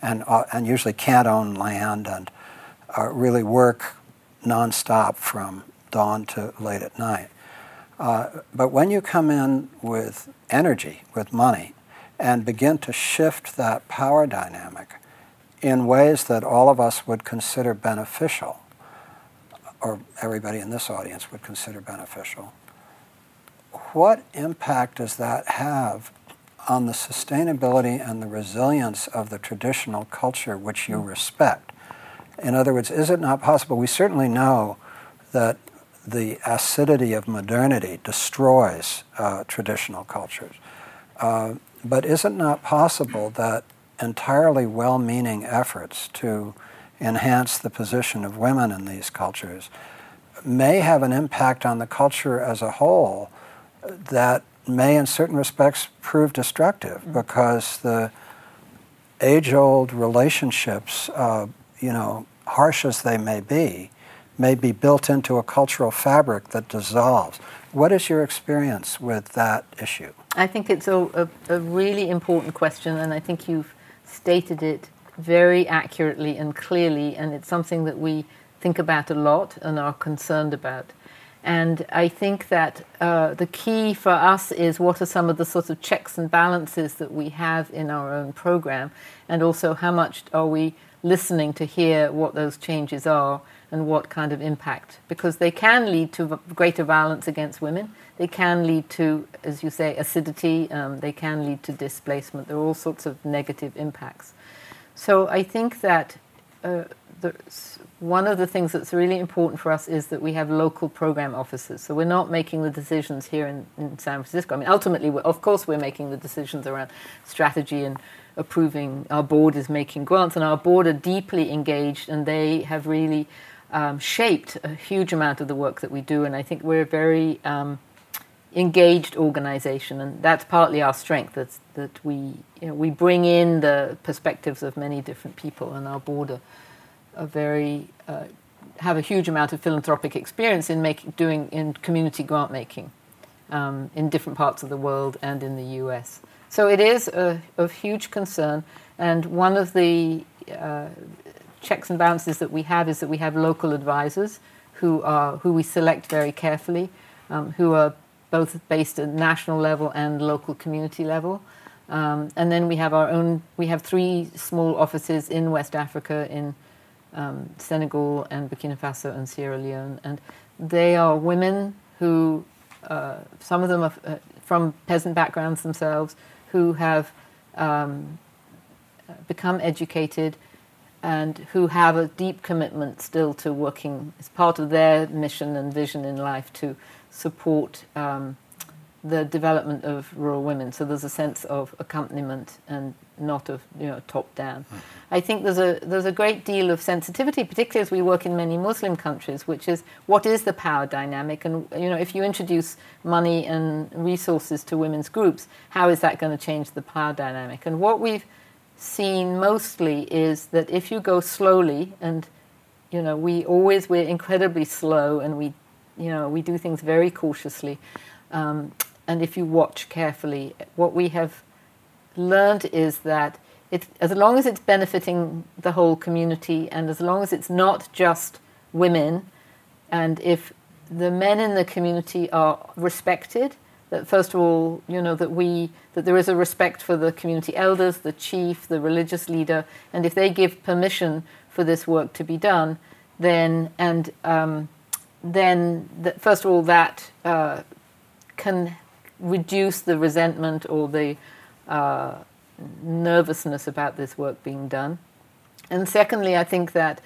and, uh, and usually can't own land and uh, really work nonstop from dawn to late at night. Uh, but when you come in with energy, with money, and begin to shift that power dynamic in ways that all of us would consider beneficial, or everybody in this audience would consider beneficial, what impact does that have on the sustainability and the resilience of the traditional culture which you respect. In other words, is it not possible? We certainly know that the acidity of modernity destroys uh, traditional cultures. Uh, but is it not possible that entirely well meaning efforts to enhance the position of women in these cultures may have an impact on the culture as a whole that may, in certain respects, prove destructive mm-hmm. because the age old relationships, uh, you know, harsh as they may be, may be built into a cultural fabric that dissolves. What is your experience with that issue? I think it's a, a, a really important question, and I think you've stated it very accurately and clearly, and it's something that we think about a lot and are concerned about. And I think that uh, the key for us is what are some of the sort of checks and balances that we have in our own program, and also how much are we listening to hear what those changes are and what kind of impact, because they can lead to greater violence against women. They can lead to, as you say, acidity. Um, they can lead to displacement. There are all sorts of negative impacts. So I think that uh, one of the things that's really important for us is that we have local program offices. So we're not making the decisions here in, in San Francisco. I mean, ultimately, of course, we're making the decisions around strategy and approving. Our board is making grants, and our board are deeply engaged, and they have really um, shaped a huge amount of the work that we do. And I think we're a very um, engaged organization, and that's partly our strength. That we you know, we bring in the perspectives of many different people, and our board are, are very uh, have a huge amount of philanthropic experience in making doing in community grant making um, in different parts of the world and in the U.S. So it is a, of huge concern, and one of the uh, checks and balances that we have is that we have local advisors who are who we select very carefully, um, who are both based at national level and local community level. Um, and then we have our own, we have three small offices in West Africa, in um, Senegal and Burkina Faso and Sierra Leone. And they are women who, uh, some of them are uh, from peasant backgrounds themselves, who have um, become educated and who have a deep commitment still to working as part of their mission and vision in life to support um, the development of rural women. So there's a sense of accompaniment and not of you know top down. Mm-hmm. I think there's a there's a great deal of sensitivity, particularly as we work in many Muslim countries, which is what is the power dynamic, and you know if you introduce money and resources to women's groups, how is that going to change the power dynamic? And what we've seen mostly is that if you go slowly and you know we always we're incredibly slow and we you know, we do things very cautiously. Um, and if you watch carefully, what we have learned is that it, as long as it's benefiting the whole community and as long as it's not just women, and if the men in the community are respected, that first of all, you know, that we that there is a respect for the community elders, the chief, the religious leader, and if they give permission for this work to be done, then and um, then the, first of all that uh, can reduce the resentment or the uh, nervousness about this work being done. And secondly, I think that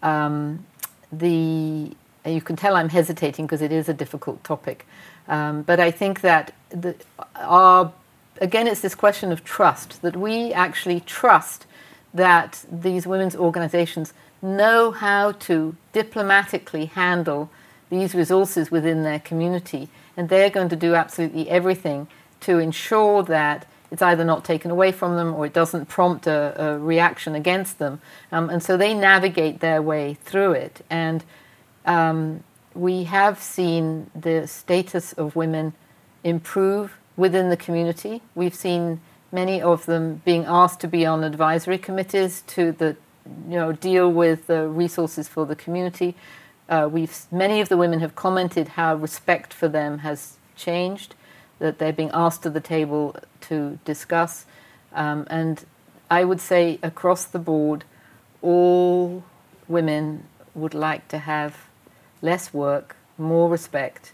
um, the you can tell I'm hesitating because it is a difficult topic, um, but I think that the, our again it's this question of trust that we actually trust that these women's organizations know how to diplomatically handle these resources within their community. And they're going to do absolutely everything to ensure that it's either not taken away from them or it doesn't prompt a, a reaction against them. Um, and so they navigate their way through it. And um, we have seen the status of women improve within the community. We've seen many of them being asked to be on advisory committees to the you know deal with the resources for the community. Uh, we've many of the women have commented how respect for them has changed, that they're being asked to the table to discuss, um, and I would say across the board, all women would like to have less work, more respect,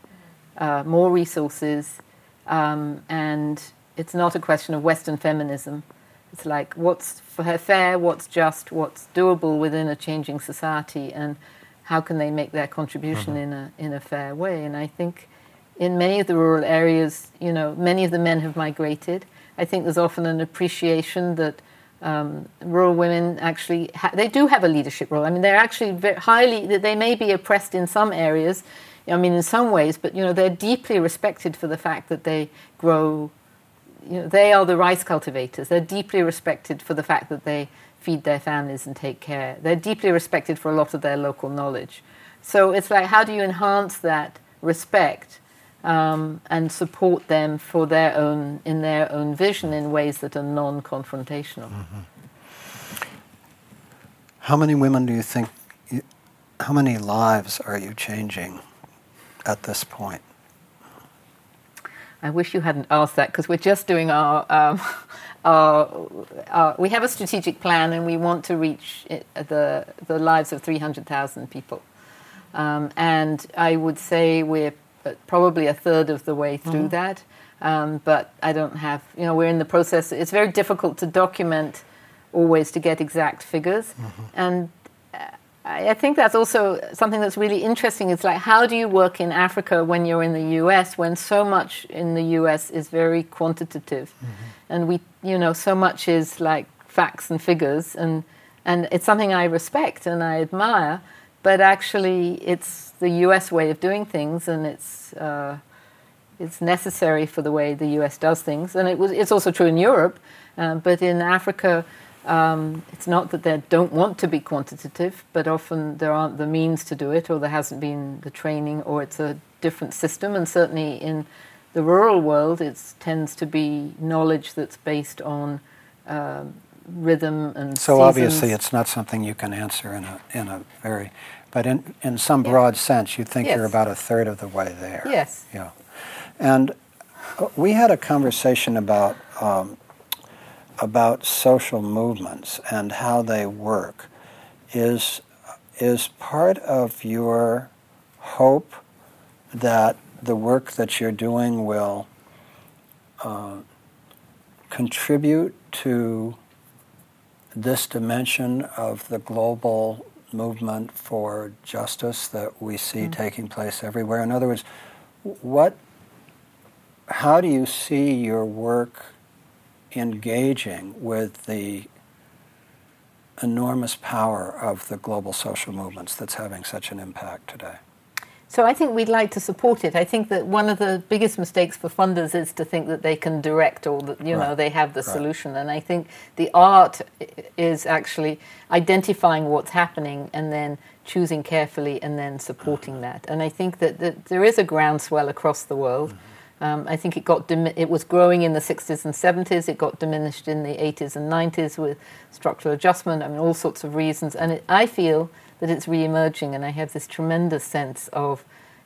uh, more resources, um, and it's not a question of Western feminism. It's like what's fair, what's just, what's doable within a changing society, and how can they make their contribution mm-hmm. in a in a fair way? And I think in many of the rural areas, you know, many of the men have migrated. I think there's often an appreciation that um, rural women actually ha- they do have a leadership role. I mean, they're actually highly they may be oppressed in some areas. I mean, in some ways, but you know, they're deeply respected for the fact that they grow. You know, they are the rice cultivators. They're deeply respected for the fact that they feed their families and take care. They're deeply respected for a lot of their local knowledge. So it's like, how do you enhance that respect um, and support them for their own in their own vision in ways that are non-confrontational? Mm-hmm. How many women do you think? You, how many lives are you changing at this point? I wish you hadn't asked that because we're just doing our, um, (laughs) our, our, we have a strategic plan and we want to reach it, the the lives of 300,000 people. Um, and I would say we're probably a third of the way through mm-hmm. that. Um, but I don't have, you know, we're in the process. It's very difficult to document always to get exact figures. Mm-hmm. And I think that's also something that's really interesting. It's like, how do you work in Africa when you're in the US, when so much in the US is very quantitative? Mm-hmm. And we, you know, so much is like facts and figures. And, and it's something I respect and I admire. But actually, it's the US way of doing things, and it's, uh, it's necessary for the way the US does things. And it was, it's also true in Europe. Uh, but in Africa, um, it's not that they don't want to be quantitative, but often there aren't the means to do it, or there hasn't been the training, or it's a different system. And certainly in the rural world, it tends to be knowledge that's based on um, rhythm and. So seasons. obviously, it's not something you can answer in a in a very, but in in some broad yeah. sense, you think yes. you're about a third of the way there. Yes. Yeah, and uh, we had a conversation about. Um, about social movements and how they work is, is part of your hope that the work that you're doing will uh, contribute to this dimension of the global movement for justice that we see mm-hmm. taking place everywhere. In other words, what, how do you see your work engaging with the enormous power of the global social movements that's having such an impact today. So I think we'd like to support it. I think that one of the biggest mistakes for funders is to think that they can direct or that you right. know they have the right. solution. And I think the art is actually identifying what's happening and then choosing carefully and then supporting that. And I think that, that there is a groundswell across the world. Mm-hmm um, I think it got it was growing in the 60s and 70s. It got diminished in the 80s and 90s with structural adjustment. I mean, all sorts of reasons. And it, I feel that it's re-emerging, and I have this tremendous sense of,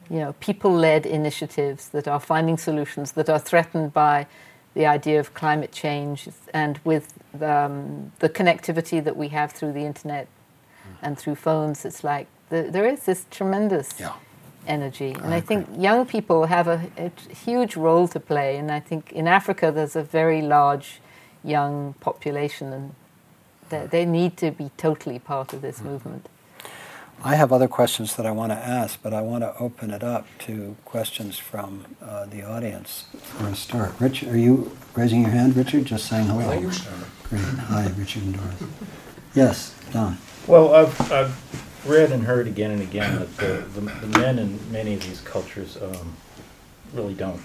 you know, people-led initiatives that are finding solutions that are threatened by the idea of climate change, and with um, the connectivity that we have through the internet and through phones, it's like the, there is this tremendous. Yeah energy. And I, I think young people have a, a, huge role to play. And I think in Africa there's a very large young population, and they, they need to be totally part of this mm-hmm. movement. I have other questions that I want to ask, but I want to open it up to questions from uh, the audience for a start. Richard, are you raising your hand, Richard? Just saying hello. Great. Hi, Richard and Doris. Yes, Don. Well, I've, I've read and heard again and again that the, the, the men in many of these cultures um, really don't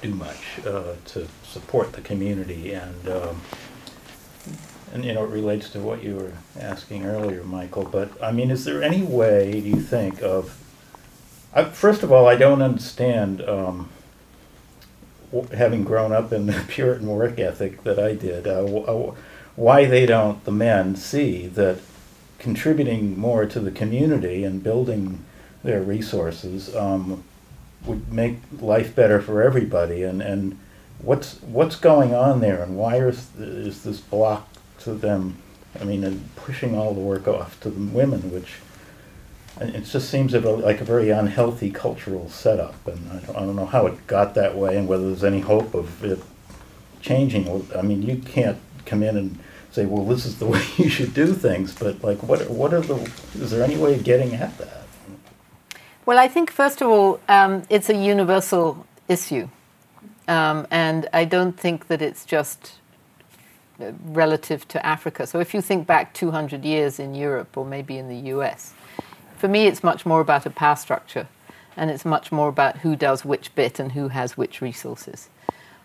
do much uh, to support the community and um, and you know it relates to what you were asking earlier Michael but I mean is there any way do you think of I, first of all I don't understand um, having grown up in the (laughs) Puritan work ethic that I did uh, why they don't the men see that contributing more to the community and building their resources um, would make life better for everybody. And, and what's what's going on there, and why is is this block to them? I mean, and pushing all the work off to the women, which it just seems like a very unhealthy cultural setup. And I don't, I don't know how it got that way, and whether there's any hope of it changing. I mean, you can't come in and say, well, this is the (laughs) way you should do things. But like, what what are the? Is there any way of getting at that? Well, I think first of all, um, it's a universal issue, um, and I don't think that it's just relative to Africa. So if you think back 200 years in Europe or maybe in the US, for me, it's much more about a power structure, and it's much more about who does which bit and who has which resources.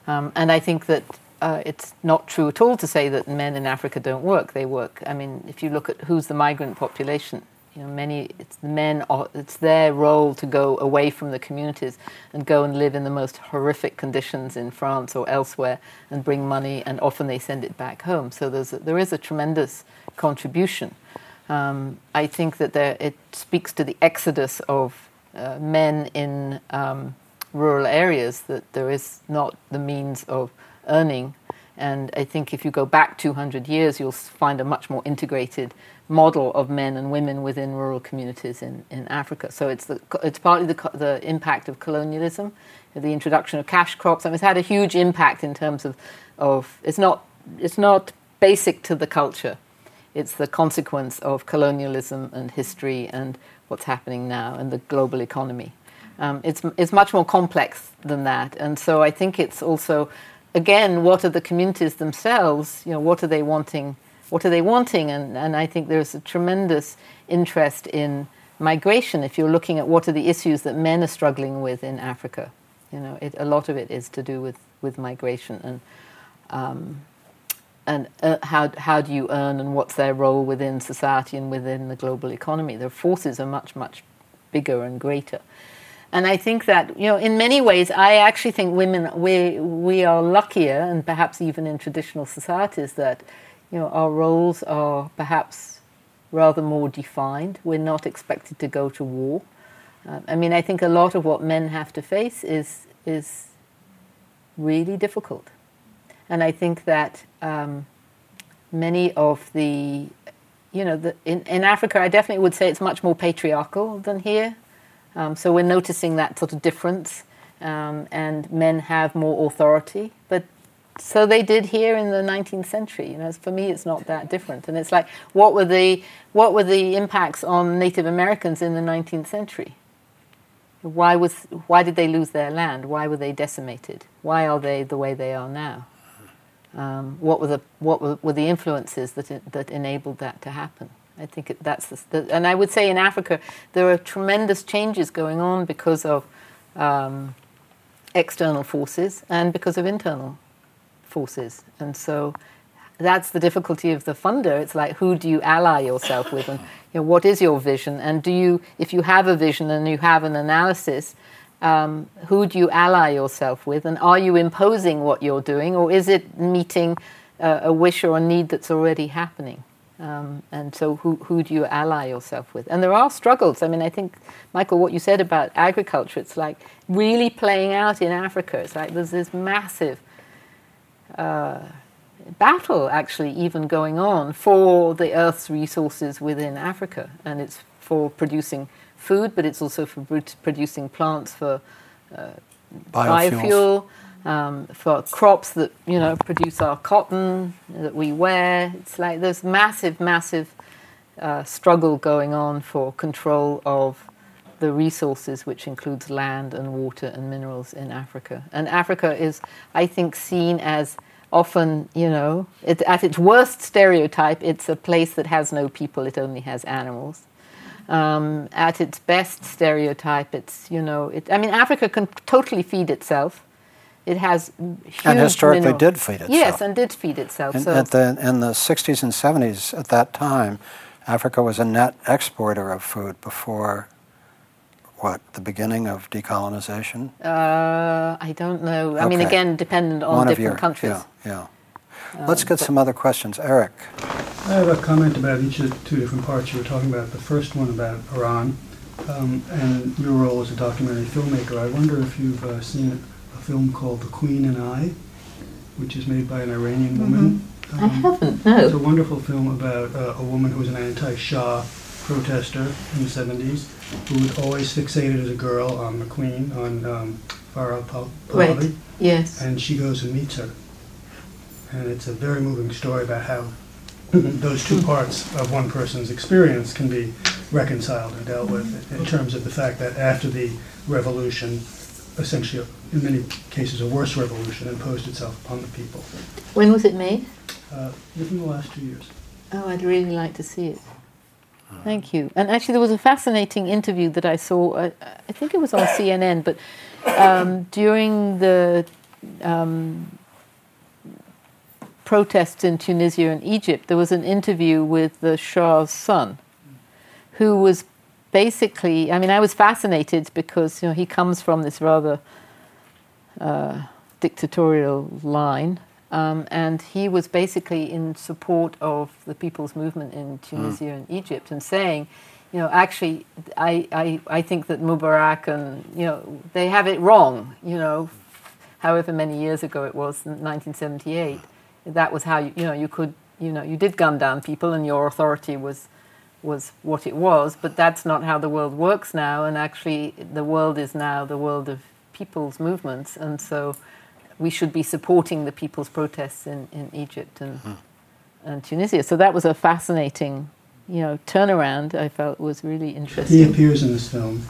Um, and I think that uh, it's not true at all to say that men in Africa don't work. They work. I mean, if you look at who's the migrant population, you know, many it's the men. It's their role to go away from the communities and go and live in the most horrific conditions in France or elsewhere and bring money, and often they send it back home. So there's a, there is a tremendous contribution. Um, I think that there, it speaks to the exodus of uh, men in um, rural areas that there is not the means of earning. And I think if you go back 200 years, you'll find a much more integrated model of men and women within rural communities in, in Africa. So it's, the, it's partly the, the impact of colonialism, the introduction of cash crops. I mean, it's had a huge impact in terms of, of it's, not, it's not basic to the culture. It's the consequence of colonialism and history and what's happening now and the global economy. Um, it's, it's much more complex than that. And so I think it's also, again, what are the communities themselves? You know, what are they wanting? What are they wanting? And, and I think there's a tremendous interest in migration if you're looking at what are the issues that men are struggling with in Africa. You know, it, a lot of it is to do with, with migration and um, and uh, how how do you earn and what's their role within society and within the global economy? Their forces are much much bigger and greater. And I think that you know, in many ways, I actually think women we we are luckier, and perhaps even in traditional societies, that you know our roles are perhaps rather more defined. We're not expected to go to war. Uh, I mean, I think a lot of what men have to face is is really difficult, and I think that um, many of the you know, the, in, in Africa, I definitely would say it's much more patriarchal than here. Um, so we're noticing that sort of difference, um, and men have more authority. But so they did here in the 19th century. You know, for me, it's not that different. And it's like, what were the what were the impacts on Native Americans in the 19th century? Why was why did they lose their land? Why were they decimated? Why are they the way they are now? Um, what were the what were, were the influences that that enabled that to happen? I think it, that's the, the, and I would say in Africa there are tremendous changes going on because of um, external forces and because of internal forces, and so that's the difficulty of the funder. It's like who do you ally yourself with, and you know, what is your vision, and do you, if you have a vision and you have an analysis, um, who do you ally yourself with, and are you imposing what you're doing, or is it meeting uh, a wish or a need that's already happening? Um, and so, who, who do you ally yourself with? And there are struggles. I mean, I think, Michael, what you said about agriculture, it's like really playing out in Africa. It's like there's this massive uh, battle, actually, even going on for the Earth's resources within Africa. And it's for producing food, but it's also for producing plants for uh, biofuel um, for crops that you know produce our cotton that we wear. It's like there's massive, massive uh, struggle going on for control of the resources, which includes land and water and minerals in Africa. And Africa is, I think, seen as often, you know, it, at its worst stereotype, it's a place that has no people; it only has animals. Um, at its best stereotype, it's you know, it, I mean, Africa can totally feed itself it has huge and historically did feed itself. Yes, and did feed itself. In, so. at the, in the 60s and 70s, at that time, Africa was a net exporter of food before what the beginning of decolonization. Uh, I don't know. I okay. mean, again, dependent on One different your, countries. Yeah, yeah. Um, Let's get some other questions, Eric. I have a comment about each of the two different parts you were talking about. The first one about Iran um, and your role as a documentary filmmaker. I wonder if you've uh, seen a film called The Queen and I, which is made by an Iranian woman. Mm-hmm. Um, I haven't, no. It's a wonderful film about uh, a woman who was an anti-Shah protester in the 70s who was always fixated as a girl on the Queen, on um, Farah Pahlavi. Right, yes. And she goes and meets her. And it's a very moving story about how (clears throat) those two hmm. parts of one person's experience can be reconciled and dealt with in terms of the fact that after the revolution, essentially, in many cases, a worse revolution imposed itself upon the people. When was it made? Uh, within the last two years. Oh, I'd really like to see it. Thank you. And actually, there was a fascinating interview that I saw. I, I think it was on CNN, but um, during the um, protests in Tunisia and Egypt, there was an interview with the Shah's son, who was basically, I mean, I was fascinated because you know he comes from this rather uh, dictatorial line, um, and he was basically in support of the people's movement in Tunisia mm. and Egypt, and saying, you know, actually, I, I, I think that Mubarak and, you know, they have it wrong, you know, however many years ago it was, 1978. That was how, you, you know, you could, you know, you did gun down people and your authority was, was what it was, but that's not how the world works now, and actually the world is now the world of people's movements, and so we should be supporting the people's protests in, in Egypt and, mm. and Tunisia. So that was a fascinating you know turnaround I felt was really interesting. He appears in this film.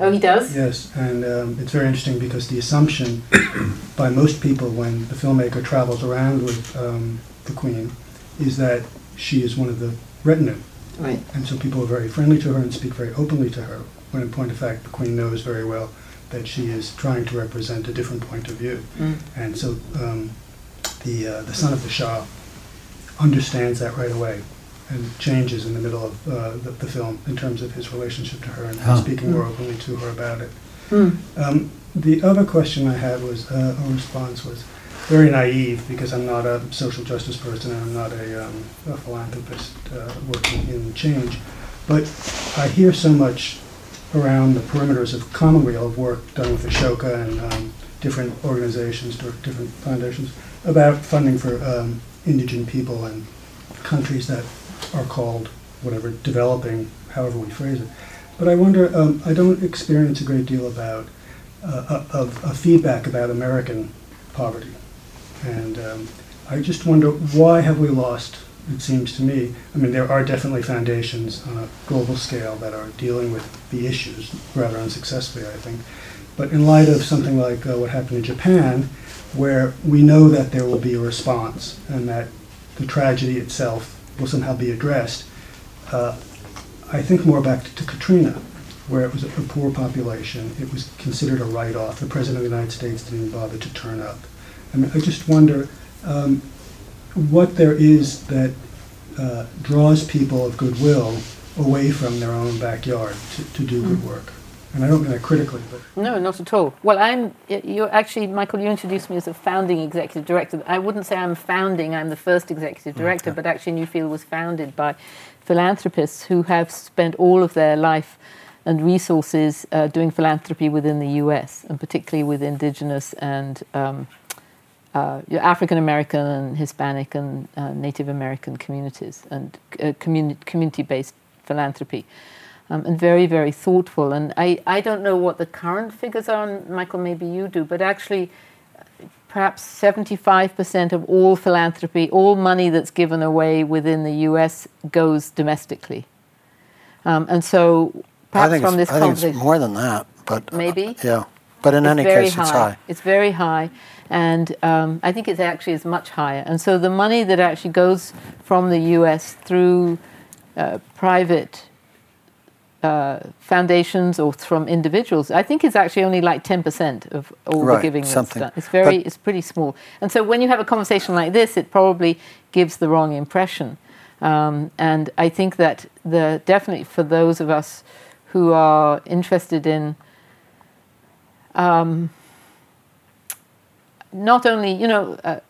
oh, he does. Yes, and um, it's very interesting because the assumption (coughs) by most people when the filmmaker travels around with um, the Queen is that she is one of the retinue. Right. And so people are very friendly to her and speak very openly to her. When in point of fact, the Queen knows very well that she is trying to represent a different point of view. Mm. And so um, the uh, the son of the Shah understands that right away and changes in the middle of uh, the, the, film in terms of his relationship to her and huh. speaking more openly to her about it. Hmm. Um, the other question I had was uh, a response was very naive because I'm not a social justice person and I'm not a, um, a philanthropist uh, working in change. But I hear so much around the perimeters of Commonweal of work done with Ashoka and um, different organizations, different foundations, about funding for um, indigent people and countries that are called whatever, developing, however we phrase it. But I wonder, um, I don't experience a great deal about, uh, of, of, feedback about American poverty. And um, I just wonder, why have we lost, it seems to me, I mean, there are definitely foundations on a global scale that are dealing with the issues rather unsuccessfully, I think. But in light of something like uh, what happened in Japan, where we know that there will be a response and that the tragedy itself will somehow be addressed. Uh, I think more back to, to Katrina, where it was a, poor population. It was considered a write-off. The president of the United States didn't bother to turn up. I mean, I just wonder um, what there is that uh, draws people of goodwill away from their own backyard to, to do good hmm. work. And I don't mean that critically, but no, not at all. Well, I'm You're actually, Michael. You introduced me as a founding executive director. I wouldn't say I'm founding. I'm the first executive director, okay. but actually, New Field was founded by philanthropists who have spent all of their life and resources uh, doing philanthropy within the U.S. and particularly with indigenous and um, uh, African American and Hispanic and uh, Native American communities and uh, communi- community-based philanthropy um, and very, very thoughtful. And I, I don't know what the current figures are, Michael, maybe you do, but actually, perhaps 75% of all philanthropy, all money that's given away within the US goes domestically. Um, and so, perhaps from this I think it's more than that, but uh, maybe, yeah. But in it's any case, high. it's high. It's very high, and um, I think it's actually is much higher. And so, the money that actually goes from the U.S. through uh, private uh, foundations or from individuals, I think it's actually only like 10% of all right, the giving something. that's done. It's very, but it's pretty small. And so when you have a conversation like this, it probably gives the wrong impression. Um, and I think that the definitely for those of us who are interested in um, not only, you know, uh,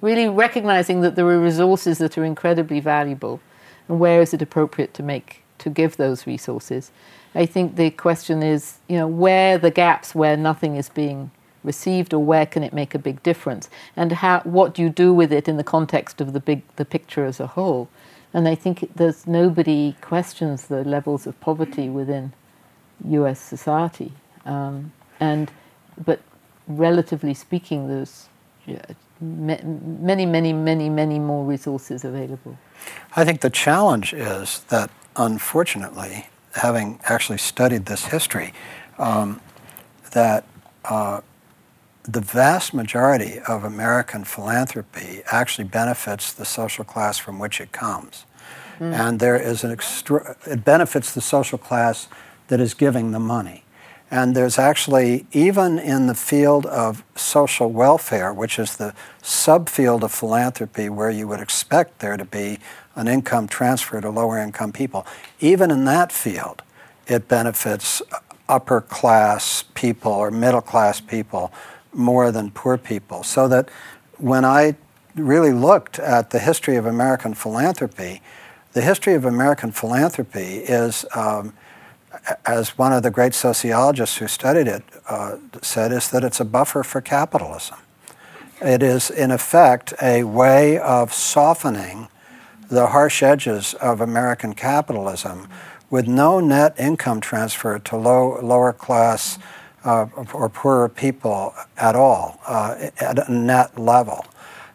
really recognizing that there are resources that are incredibly valuable, and where is it appropriate to make to give those resources. I think the question is, you know, where the gaps where nothing is being received, or where can it make a big difference, and how what do you do with it in the context of the big the picture as a whole. And I think there's nobody questions the levels of poverty within U.S. society, um, and but relatively speaking, there's many, many, many, many more resources available. I think the challenge is that unfortunately, having actually studied this history, um, that uh, the vast majority of American philanthropy actually benefits the social class from which it comes. Mm. And there is an extra, it benefits the social class that is giving the money. And there's actually, even in the field of social welfare, which is the subfield of philanthropy where you would expect there to be an income transfer to lower income people, even in that field, it benefits upper class people or middle class people more than poor people. So that when I really looked at the history of American philanthropy, the history of American philanthropy is, um, as one of the great sociologists who studied it uh, said, is that it's a buffer for capitalism. It is, in effect, a way of softening the harsh edges of American capitalism with no net income transfer to low, lower class uh, or poorer people at all uh, at a net level.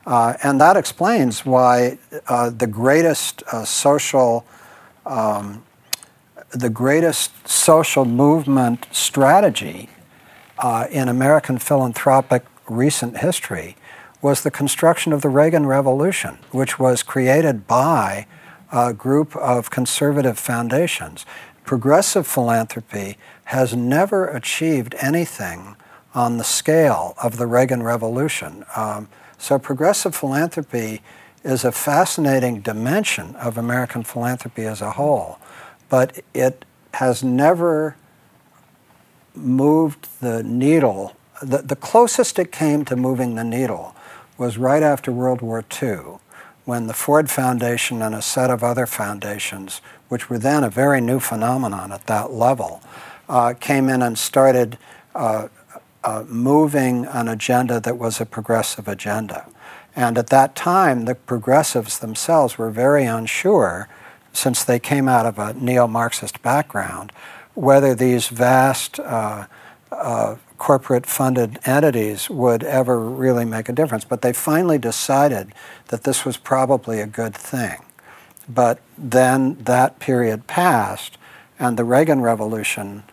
Uh, and that explains why uh, the greatest uh, social um, the greatest social movement strategy uh, in American philanthropic recent history was the construction of the Reagan Revolution, which was created by a group of conservative foundations. Progressive philanthropy has never achieved anything on the scale of the Reagan Revolution. Um, so, progressive philanthropy is a fascinating dimension of American philanthropy as a whole, but it has never moved the needle. The, the closest it came to moving the needle was right after World War II, when the Ford Foundation and a set of other foundations, which were then a very new phenomenon at that level, uh, came in and started uh, uh, moving an agenda that was a progressive agenda. And at that time, the progressives themselves were very unsure, since they came out of a neo Marxist background, whether these vast uh, uh, corporate funded entities would ever really make a difference. But they finally decided that this was probably a good thing. But then that period passed, and the Reagan Revolution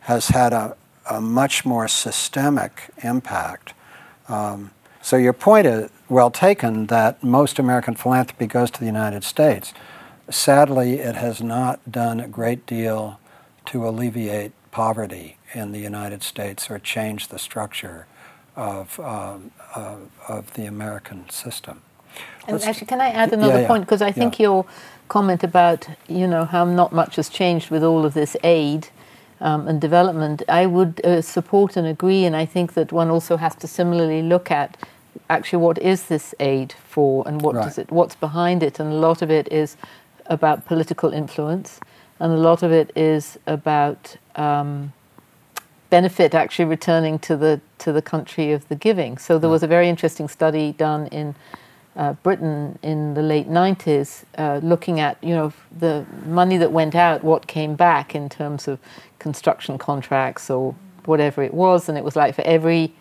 has had a, a much more systemic impact. Um, so your point is well taken that most American philanthropy goes to the United States. Sadly, it has not done a great deal to alleviate poverty in the United States or change the structure of, um, uh, of the American system. And actually, can I add another yeah, yeah, point? Because I think yeah. your comment about you know how not much has changed with all of this aid um, and development, I would uh, support and agree, and I think that one also has to similarly look at actually what is this aid for and what Right. does it, what's behind it, and a lot of it is about political influence, and a lot of it is about um, benefit actually returning to the to the country of the giving. So there was a very interesting study done in uh, Britain in the late 90s, uh, looking at you know the money that went out, what came back in terms of construction contracts or whatever it was, and it was like for every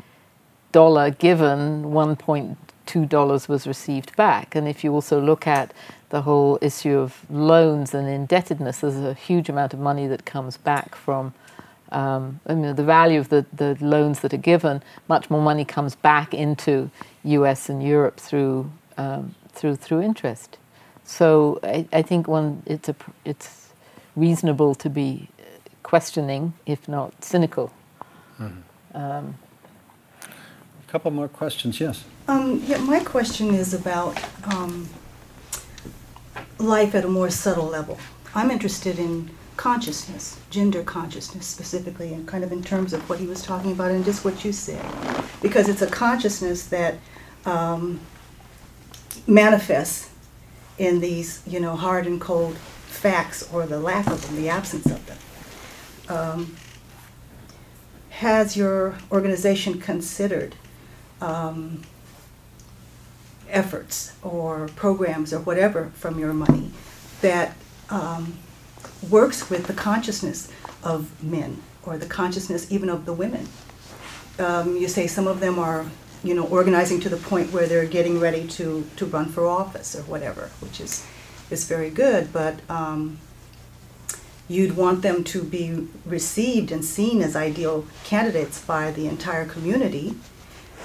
dollar given, 1.2 dollars was received back. And if you also look at the whole issue of loans and indebtedness, there's a huge amount of money that comes back from. Um, I mean, the value of the, the loans that are given, much more money comes back into U.S. and Europe through um, through through interest. So I, I think one it's a it's reasonable to be questioning, if not cynical. Um, A couple more questions, yes. Um, yeah, my question is about um, life at a more subtle level. I'm interested in consciousness, gender consciousness specifically, and kind of in terms of what he was talking about and just what you said, because it's a consciousness that um, manifests in these, you know, hard and cold facts or the lack of them, the absence of them. Um, has your organization considered um, efforts or programs or whatever from your money that um, works with the consciousness of men or the consciousness even of the women. Um, you say some of them are, you know, organizing to the point where they're getting ready to, to run for office or whatever, which is, is very good, but um, you'd want them to be received and seen as ideal candidates by the entire community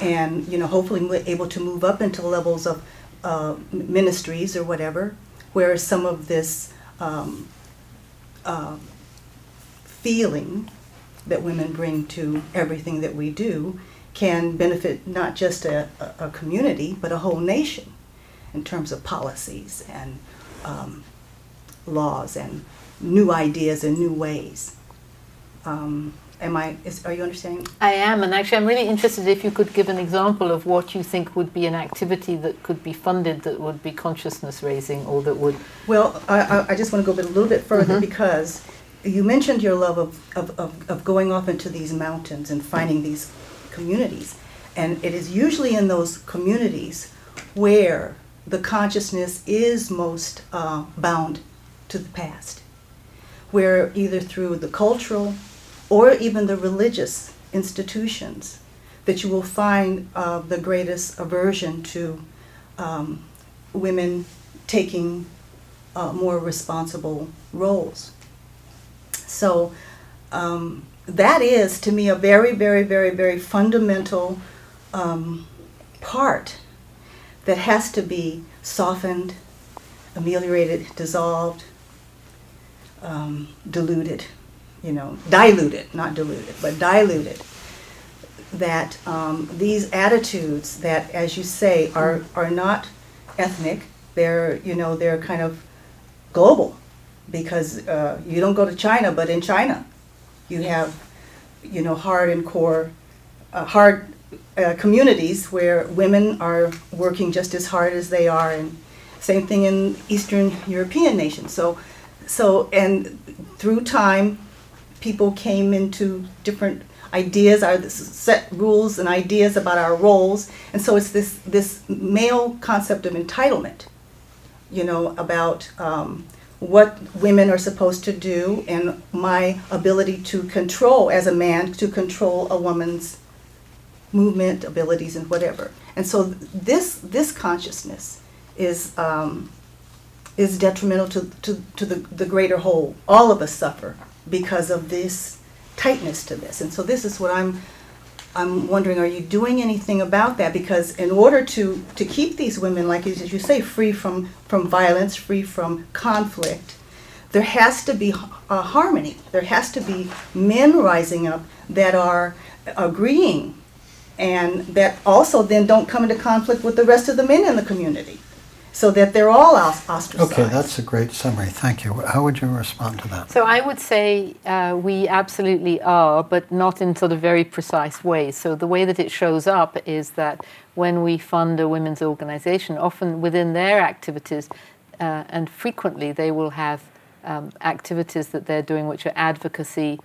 and you know hopefully able to move up into levels of uh, ministries or whatever whereas some of this um, uh, feeling that women bring to everything that we do can benefit not just a a community but a whole nation in terms of policies and um, laws and new ideas and new ways. Um, Am I, is, are you understanding? I am, and actually, I'm really interested if you could give an example of what you think would be an activity that could be funded that would be consciousness raising or that would. Well, I, I, just want to go a, bit, a little bit further Mhm. because you mentioned your love of, of, of, of going off into these mountains and finding these communities. And it is usually in those communities where the consciousness is most uh, bound to the past, where either through the cultural or even the religious institutions that you will find uh, the greatest aversion to um, women taking uh, more responsible roles. So um, that is, to me, a very, very, very, very fundamental um, part that has to be softened, ameliorated, dissolved, um, diluted, you know, diluted, not diluted, but diluted. That um, these attitudes that, as you say, are, are not ethnic, they're, you know, they're kind of global because uh, you don't go to China, but in China, you have, you know, hard and core, uh, hard uh, communities where women are working just as hard as they are, and same thing in Eastern European nations. So, so and through time, people came into different ideas, our set rules and ideas about our roles, and so it's this this male concept of entitlement, you know, about. Um, what women are supposed to do and my ability to control as a man to control a woman's movement abilities and whatever and so this this consciousness is um, is detrimental to, to, to the, the greater whole all of us suffer because of this tightness to this and so this is what i'm I'm wondering, are you doing anything about that? Because in order to, to keep these women, like as you say, free from, from violence, free from conflict, there has to be a harmony. There has to be men rising up that are agreeing and that also then don't come into conflict with the rest of the men in the community so that they're all ostracized. Okay, that's a great summary. Thank you. How would you respond to that? So I would say uh, we absolutely are, but not in sort of very precise ways. So the way that it shows up is that when we fund a women's organization, often within their activities, uh, and frequently they will have um, activities that they're doing which are advocacy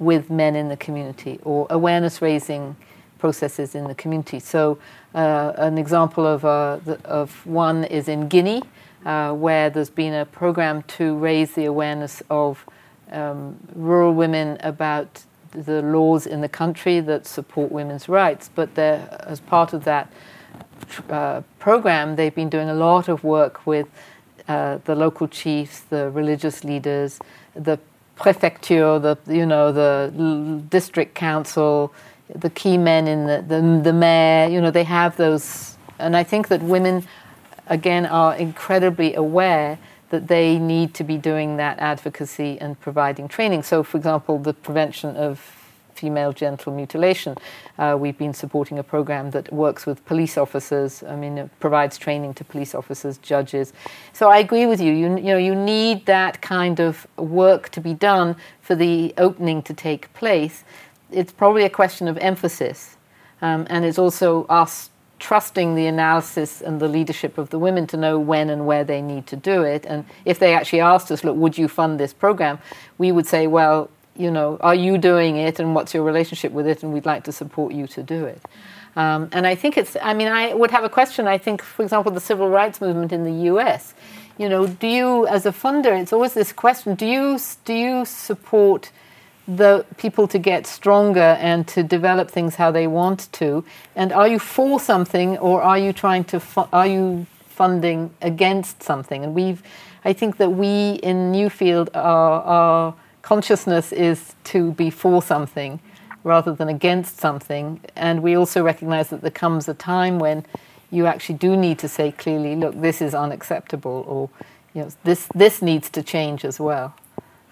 with men in the community or awareness raising processes in the community. So, uh, an example of, uh, the, of one is in Guinea, uh, where there's been a program to raise the awareness of um, rural women about the laws in the country that support women's rights. But as part of that uh, program, they've been doing a lot of work with uh, the local chiefs, the religious leaders, the prefecture, the you know the district council, the key men in the, the, the mayor, you know, they have those. And I think that women, again, are incredibly aware that they need to be doing that advocacy and providing training. So, for example, the prevention of female genital mutilation, uh, we've been supporting a program that works with police officers. I mean, it provides training to police officers, judges. So I agree with you. You, you know, you need that kind of work to be done for the opening to take place it's probably a question of emphasis, um, and it's also us trusting the analysis and the leadership of the women to know when and where they need to do it. And if they actually asked us, look, would you fund this program? We would say, well, you know, are you doing it and what's your relationship with it? And we'd like to support you to do it. Um, and I think it's, I mean, I would have a question. I think, for example, the civil rights movement in the US, you know, do you, as a funder, it's always this question do you, do you support the people to get stronger and to develop things how they want to? And are you for something, or are you trying to fu- are you funding against something? And we've, I think that we in New Field, our, our consciousness is to be for something rather than against something. And we also recognize that there comes a time when you actually do need to say clearly, look, this is unacceptable, or you know, this this needs to change as well.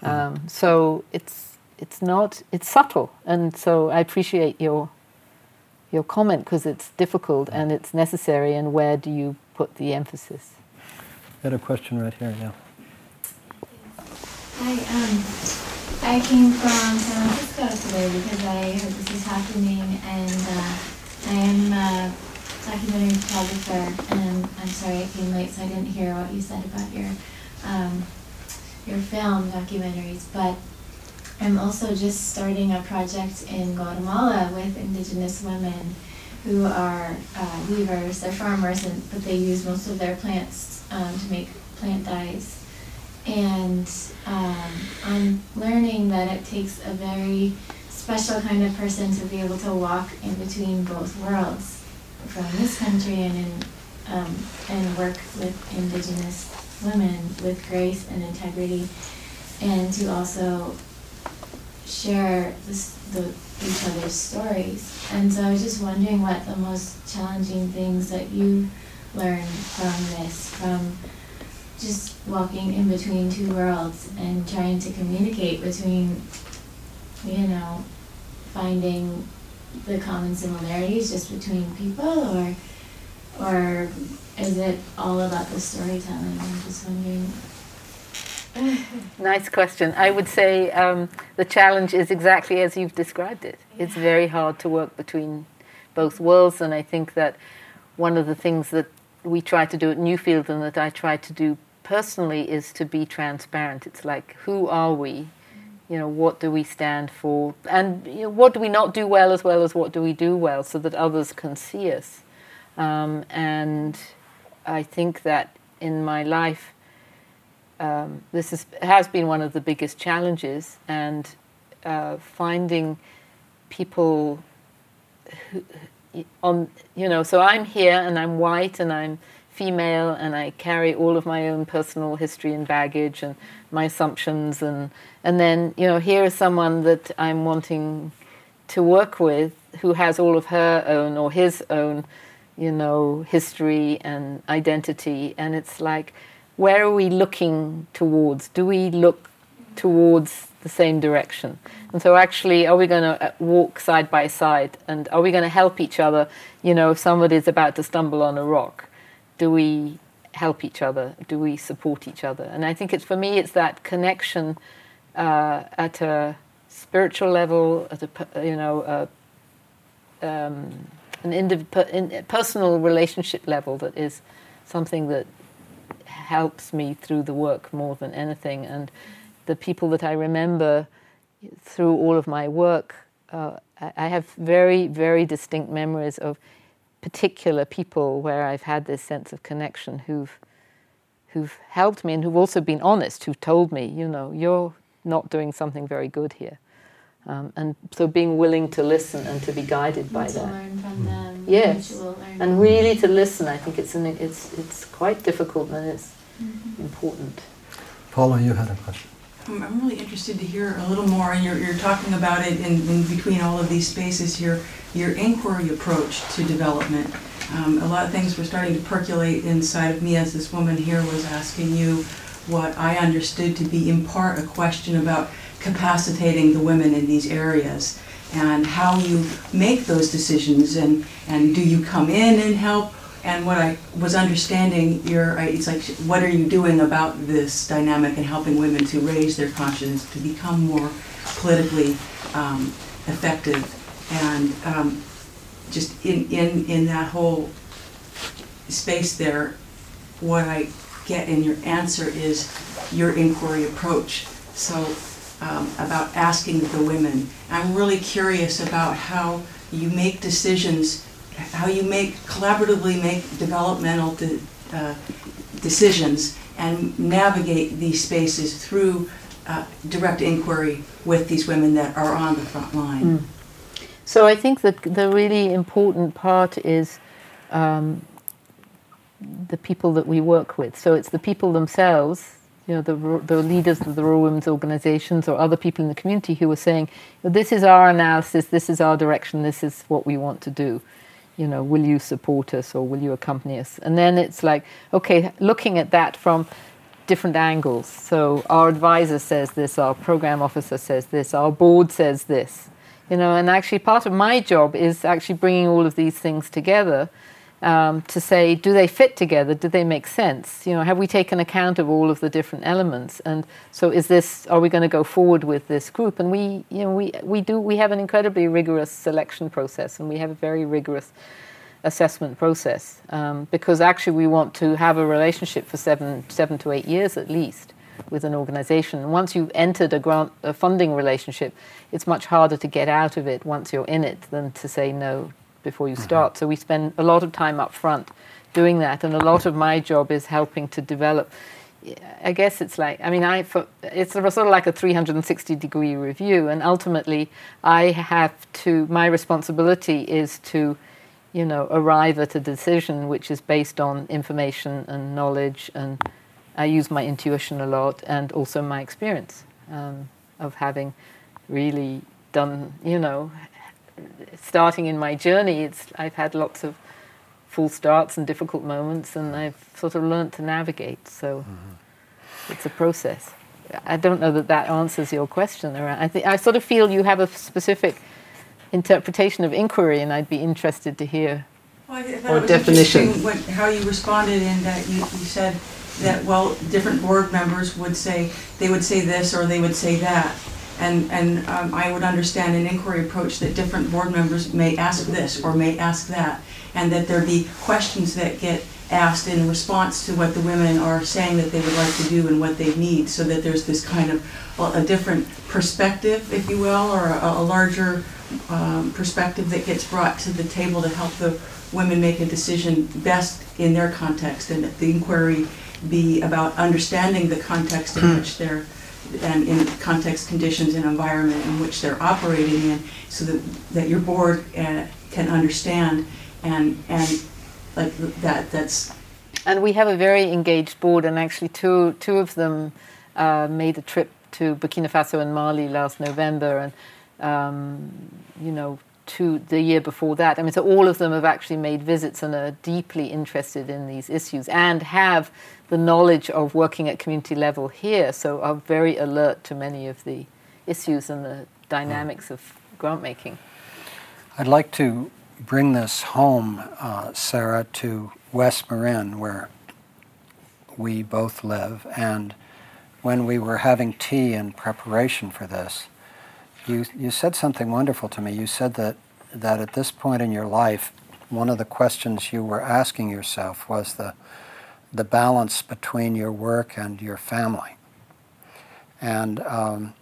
Um, so it's it's not it's subtle and so i appreciate your your comment because it's difficult and it's necessary and where do you put the emphasis I had a question right here now hi um, I came from San Francisco today because I heard this is happening, and uh, I am a documentary photographer. And I'm sorry I came late, so I didn't hear what you said about your um, your film documentaries. But I'm also just starting a project in Guatemala with indigenous women who are uh, weavers. They're farmers, and, but they use most of their plants um, to make plant dyes. And um, I'm learning that it takes a very special kind of person to be able to walk in between both worlds from this country and in, um, and work with indigenous women with grace and integrity and to also share this, the, each other's stories. And so I was just wondering what the most challenging things that you learned from this, from just walking in between two worlds and trying to communicate between, you know, finding the common similarities just between people, or or is it all about the storytelling? I'm just wondering. (laughs) Nice question. I would say um, the challenge is exactly as you've described it. It's very hard to work between both worlds, and I think that one of the things that we try to do at New Field and that I try to do personally is to be transparent. It's like, who are we? You know, what do we stand for? And you know, what do we not do well as well as what do we do well so that others can see us? Um, and I think that in my life, um, this is, has been one of the biggest challenges, and uh, finding people who, on you know. So I'm here, and I'm white, and I'm female, and I carry all of my own personal history and baggage, and my assumptions, and and then you know here is someone that I'm wanting to work with who has all of her own or his own, you know, history and identity, and it's like where are we looking towards? Do we look towards the same direction? And so, actually, are we going to uh, walk side by side? And are we going to help each other? You know, if somebody's about to stumble on a rock, do we help each other? Do we support each other? And I think it's for me, it's that connection uh, at a spiritual level, at a you know, a, um, an indiv- personal relationship level that is something that helps me through the work more than anything. And the people that I remember through all of my work, uh, I have very, very distinct memories of particular people where I've had this sense of connection who've who've helped me and who've also been honest, who've told me, you know, you're not doing something very good here. Um, and so being willing to listen and to be guided by to that. learn from them. Yes, and really to listen. I think it's an, it's it's quite difficult and it's mm-hmm. important. Paula, you had a question. I'm really interested to hear a little more, and you're, you're talking about it in, in between all of these spaces here, your inquiry approach to development. Um, a lot of things were starting to percolate inside of me as this woman here was asking you what I understood to be in part a question about capacitating the women in these areas and how you make those decisions and, and do you come in and help and what I was understanding, you're, it's like, what are you doing about this dynamic and helping women to raise their conscience, to become more politically um, effective, and um, just in, in, in that whole space there, what I get in your answer is your inquiry approach. So um, about asking the women. I'm really curious about how you make decisions how you make collaboratively make developmental de, uh, decisions and navigate these spaces through uh, direct inquiry with these women that are on the front line. Mm. So I think that the really important part is um, the people that we work with. So it's the people themselves, you know, the, the leaders of the rural women's organizations or other people in the community who are saying, this is our analysis, this is our direction, this is what we want to do you know, will you support us or will you accompany us? And then it's like, okay, looking at that from different angles. So our advisor says this, our program officer says this, our board says this, you know, and actually part of my job is actually bringing all of these things together um, to say, do they fit together? Do they make sense? You know, have we taken account of all of the different elements? And so, is this? Are we going to go forward with this group? And we, you know, we we do. We have an incredibly rigorous selection process, and we have a very rigorous assessment process um, because actually we want to have a relationship for seven seven to eight years at least with an organization. Once you've entered a grant a funding relationship, it's much harder to get out of it once you're in it than to say no before you mm-hmm. start. So we spend a lot of time up front doing that, and a lot of my job is helping to develop. I guess it's like I mean I for, it's sort of like a 360 degree review, and ultimately I have to my responsibility is to you know arrive at a decision which is based on information and knowledge, and I use my intuition a lot and also my experience um, of having really done you know starting in my journey, it's I've had lots of full starts and difficult moments, and I've sort of learned to navigate. So mm-hmm. it's a process. I don't know that that answers your question. Around. I think I sort of feel you have a specific interpretation of inquiry, and I'd be interested to hear. Well, or definition. What, how you responded in that you, you said that well, different board members would say they would say this or they would say that and, and um, I would understand an inquiry approach that different board members may ask this or may ask that, and that there be questions that get asked in response to what the women are saying that they would like to do and what they need, so that there's this kind of a different perspective, if you will, or a, a larger um, perspective that gets brought to the table to help the women make a decision best in their context, and that the inquiry be about understanding the context in which they're and in context, conditions, and environment in which they're operating in, so that, that your board uh, can understand and and like that. That's and we have a very engaged board, and actually two two of them uh, made a trip to Burkina Faso and Mali last November, and um, you know to the year before that. I mean, so all of them have actually made visits and are deeply interested in these issues and have the knowledge of working at community level here, so are very alert to many of the issues and the dynamics of grant making. I'd like to bring this home, uh, Sarah, to West Marin, where we both live. And when we were having tea in preparation for this, you, you said something wonderful to me. You said that, that at this point in your life, one of the questions you were asking yourself was the, the balance between your work and your family. And um,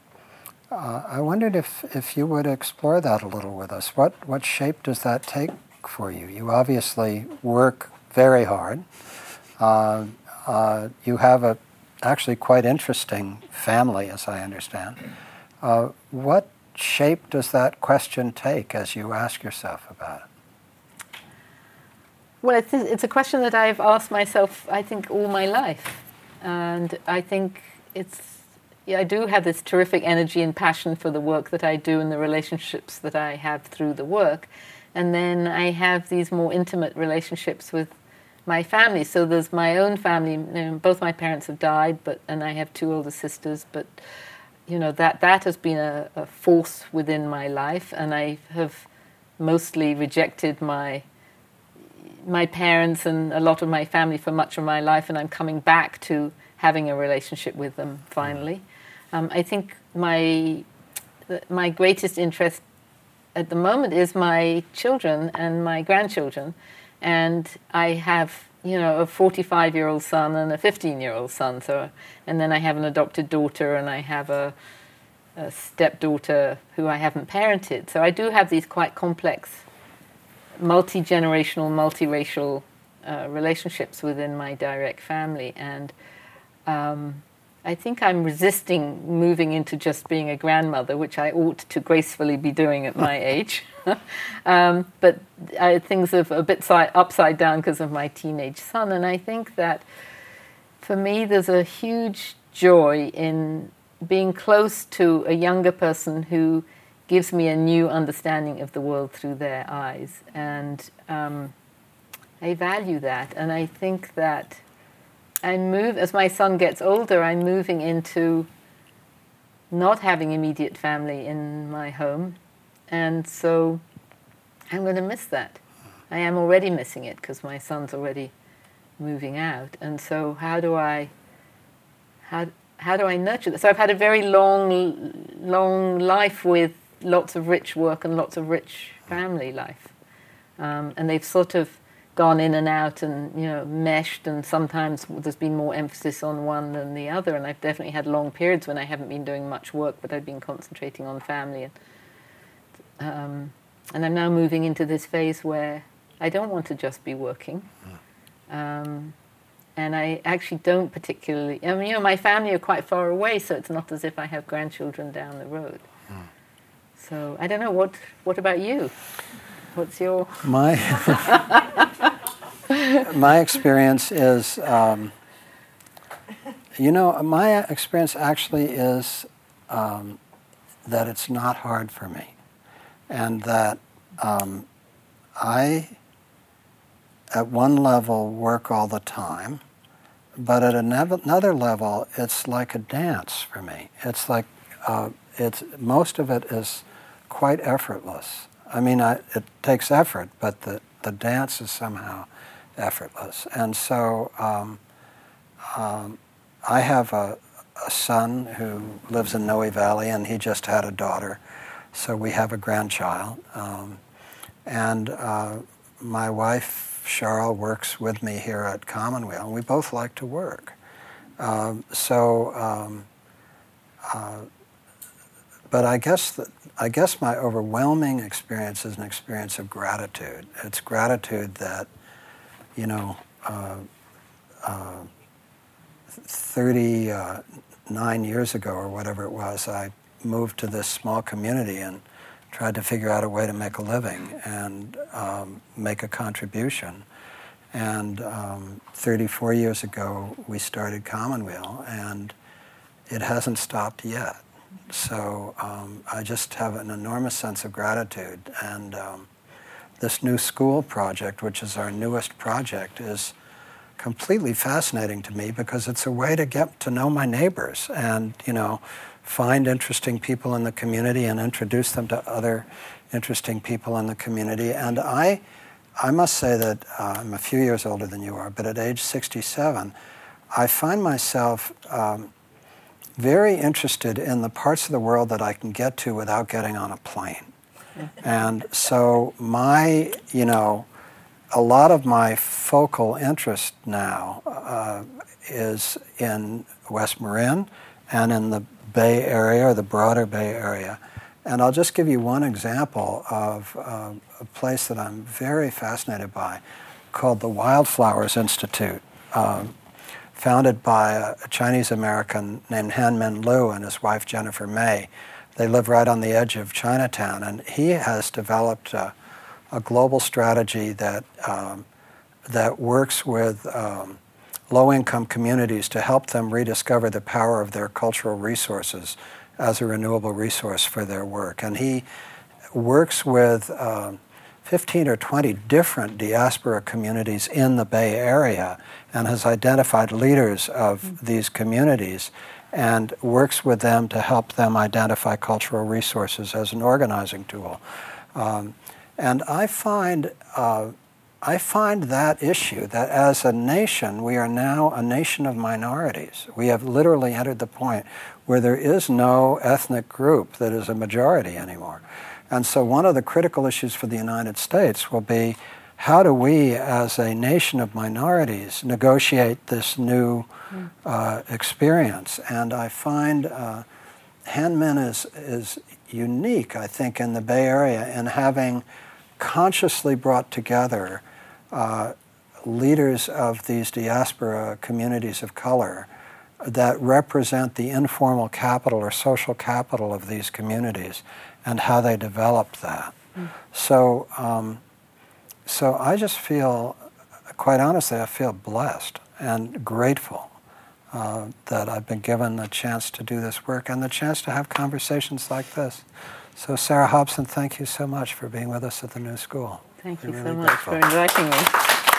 uh, I wondered if, if you would explore that a little with us. What, what shape does that take for you? You obviously work very hard. Uh, uh, you have a actually quite interesting family, as I understand. Uh, what shape does that question take as you ask yourself about it? Well, it's, it's a question that I've asked myself, I think, all my life. And I think it's, yeah, I do have this terrific energy and passion for the work that I do and the relationships that I have through the work. And then I have these more intimate relationships with my family. So there's my own family. You know, both my parents have died, but and I have two older sisters. But you know that that has been a, a, force within my life, and I have mostly rejected my my parents and a lot of my family for much of my life, and I'm coming back to having a relationship with them finally. Um, I think my my greatest interest at the moment is my children and my grandchildren, and I have you know, a 45 year old son and a 15 year old son. So, and then I have an adopted daughter and I have a, a stepdaughter who I haven't parented. So I do have these quite complex, multi generational, multiracial uh, relationships within my direct family. And um, I think I'm resisting moving into just being a grandmother, which I ought to gracefully be doing at my (laughs) age. (laughs) um, but I, things are a bit si- upside down because of my teenage son. And I think that for me, there's a huge joy in being close to a younger person who gives me a new understanding of the world through their eyes. And um, I value that. And I think that I move as my son gets older. I'm moving into not having immediate family in my home, and so I'm going to miss that. I am already missing it because my son's already moving out. And so, how do I, how, how do I nurture this? So I've had a very long, long life with lots of rich work and lots of rich family life, um, and they've sort of gone in and out and you know meshed and sometimes there's been more emphasis on one than the other. And I've definitely had long periods when I haven't been doing much work but I've been concentrating on family. And um, and I'm now moving into this phase where I don't want to just be working. Um, and I actually don't particularly I mean you know my family are quite far away so it's not as if I have grandchildren down the road so I don't know what what about you what's your My (laughs) my experience is, um, you know, my experience actually is um, that it's not hard for me, and that um, I, at one level, work all the time, but at another level, it's like a dance for me. It's like uh, it's most of it is quite effortless. I mean, I, it takes effort, but the, the dance is somehow effortless. And so um, um, I have a, a son who lives in Noe Valley, and he just had a daughter. So we have a grandchild. Um, and uh, my wife, Cheryl, works with me here at Commonweal, and we both like to work. Um, so, um, uh, but I guess that I guess my overwhelming experience is an experience of gratitude. It's gratitude that, you know, uh, uh, 39 years ago or whatever it was, I moved to this small community and tried to figure out a way to make a living and um, make a contribution. And um, 34 years ago, we started Commonweal, and it hasn't stopped yet. So um, I just have an enormous sense of gratitude. And um, this new school project, which is our newest project, is completely fascinating to me because it's a way to get to know my neighbors and, you know, find interesting people in the community and introduce them to other interesting people in the community. And I, I must say that uh, I'm a few years older than you are, but at age 67, I find myself um, very interested in the parts of the world that I can get to without getting on a plane. And so my, you know, a lot of my focal interest now uh, is in West Marin and in the Bay Area or the broader Bay Area. And I'll just give you one example of uh, a place that I'm very fascinated by called the Wildflowers Institute. Um, founded by a Chinese American named Hanmin Liu and his wife Jennifer May. They live right on the edge of Chinatown, and he has developed a, a global strategy that um, that works with um, low-income communities to help them rediscover the power of their cultural resources as a renewable resource for their work. And he works with um, 15 or 20 different diaspora communities in the Bay Area and has identified leaders of these communities and works with them to help them identify cultural resources as an organizing tool. Um, and I find, uh, I find that issue that as a nation, we are now a nation of minorities. We have literally entered the point where there is no ethnic group that is a majority anymore. And so, one of the critical issues for the United States will be how do we, as a nation of minorities, negotiate this new uh, experience? And I find uh, Hanmin is, is unique, I think, in the Bay Area in having consciously brought together uh, leaders of these diaspora communities of color that represent the informal capital or social capital of these communities and how they developed that. Mm. So, um, so I just feel, quite honestly, I feel blessed and grateful uh, that I've been given the chance to do this work and the chance to have conversations like this. So, Sarah Hobson, thank you so much for being with us at the new school. Thank you really so much grateful. for inviting me.